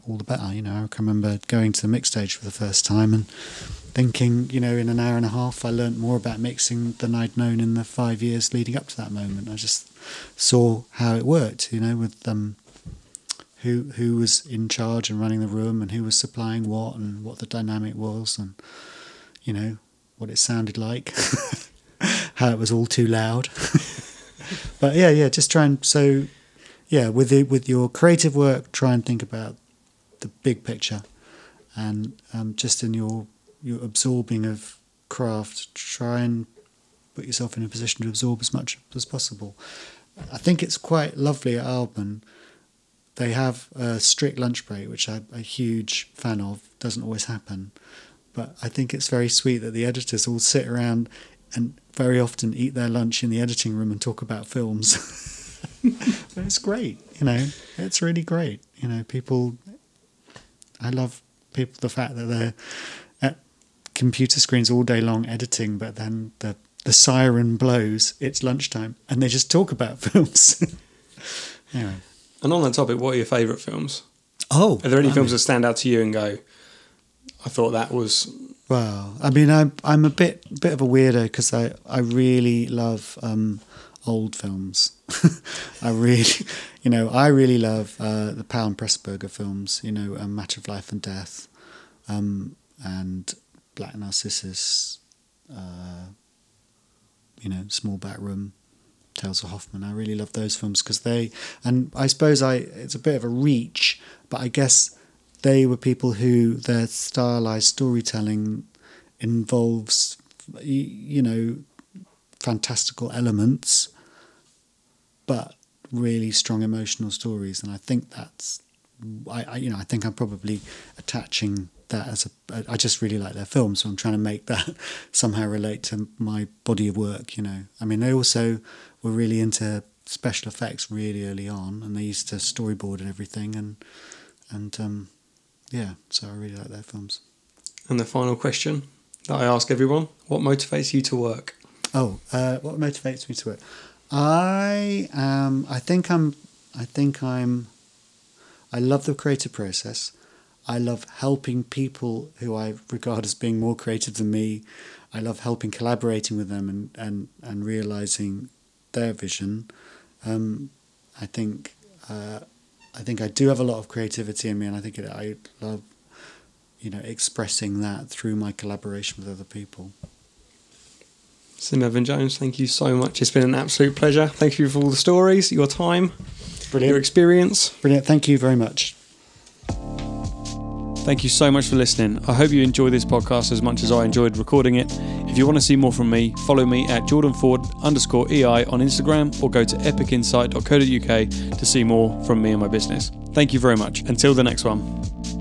all the better you know. I can remember going to the mix stage for the first time and thinking you know in an hour and a half i learnt more about mixing than i'd known in the five years leading up to that moment. I just saw how it worked you know with um who who was in charge and running the room and who was supplying what and what the dynamic was and you know what it sounded like how it was all too loud. But yeah yeah just try and so yeah with the, with your creative work try and think about the big picture and um, just in your your absorbing of craft try and put yourself in a position to absorb as much as possible I think it's quite lovely at Aardman they have a strict lunch break, which I'm a huge fan of. Doesn't always happen, but I think it's very sweet that the editors all sit around and very often eat their lunch in the editing room and talk about films. it's great. You know, it's really great. You know, people. I love people. The fact that they're at computer screens all day long editing, but then the the siren blows. It's lunchtime, and they just talk about films. anyway. And on that topic, what are your favourite films? Oh, Are there any I films mean- that stand out to you and go, I thought that was Well, I mean, I'm I'm a bit bit of a weirdo because I I really love um, old films. I really, you know, I really love uh, the Powell and Pressburger films. You know, A Matter of Life and Death, um, and Black Narcissus. Uh, you know, Small Back Room, Tales of Hoffmann. I really love those films because they, and I suppose I it's a bit of a reach, but I guess they were people who their stylized storytelling involves you know fantastical elements but really strong emotional stories and i think that's I, I you know i think i'm probably attaching that as a i just really like their films so i'm trying to make that somehow relate to my body of work you know i mean they also were really into special effects really early on and they used to storyboard and everything and and um yeah, so I really like their films. And the final question that I ask everyone what motivates you to work? Oh, uh, what motivates me to work? I um, I think I'm. I think I'm. I love the creative process. I love helping people who I regard as being more creative than me. I love helping collaborating with them and and and realizing their vision. Um, I think. Uh, I think I do have a lot of creativity in me, and I think it, I love, you know, expressing that through my collaboration with other people. Sim Evan Jones, thank you so much. It's been an absolute pleasure. Thank you for all the stories, your time, your experience. Brilliant. Thank you very much. Thank you so much for listening. I hope you enjoy this podcast as much as I enjoyed recording it. If you want to see more from me, follow me at Jordan Ford underscore EI on Instagram or go to epicinsight.co.uk to see more from me and my business. Thank you very much. Until the next one.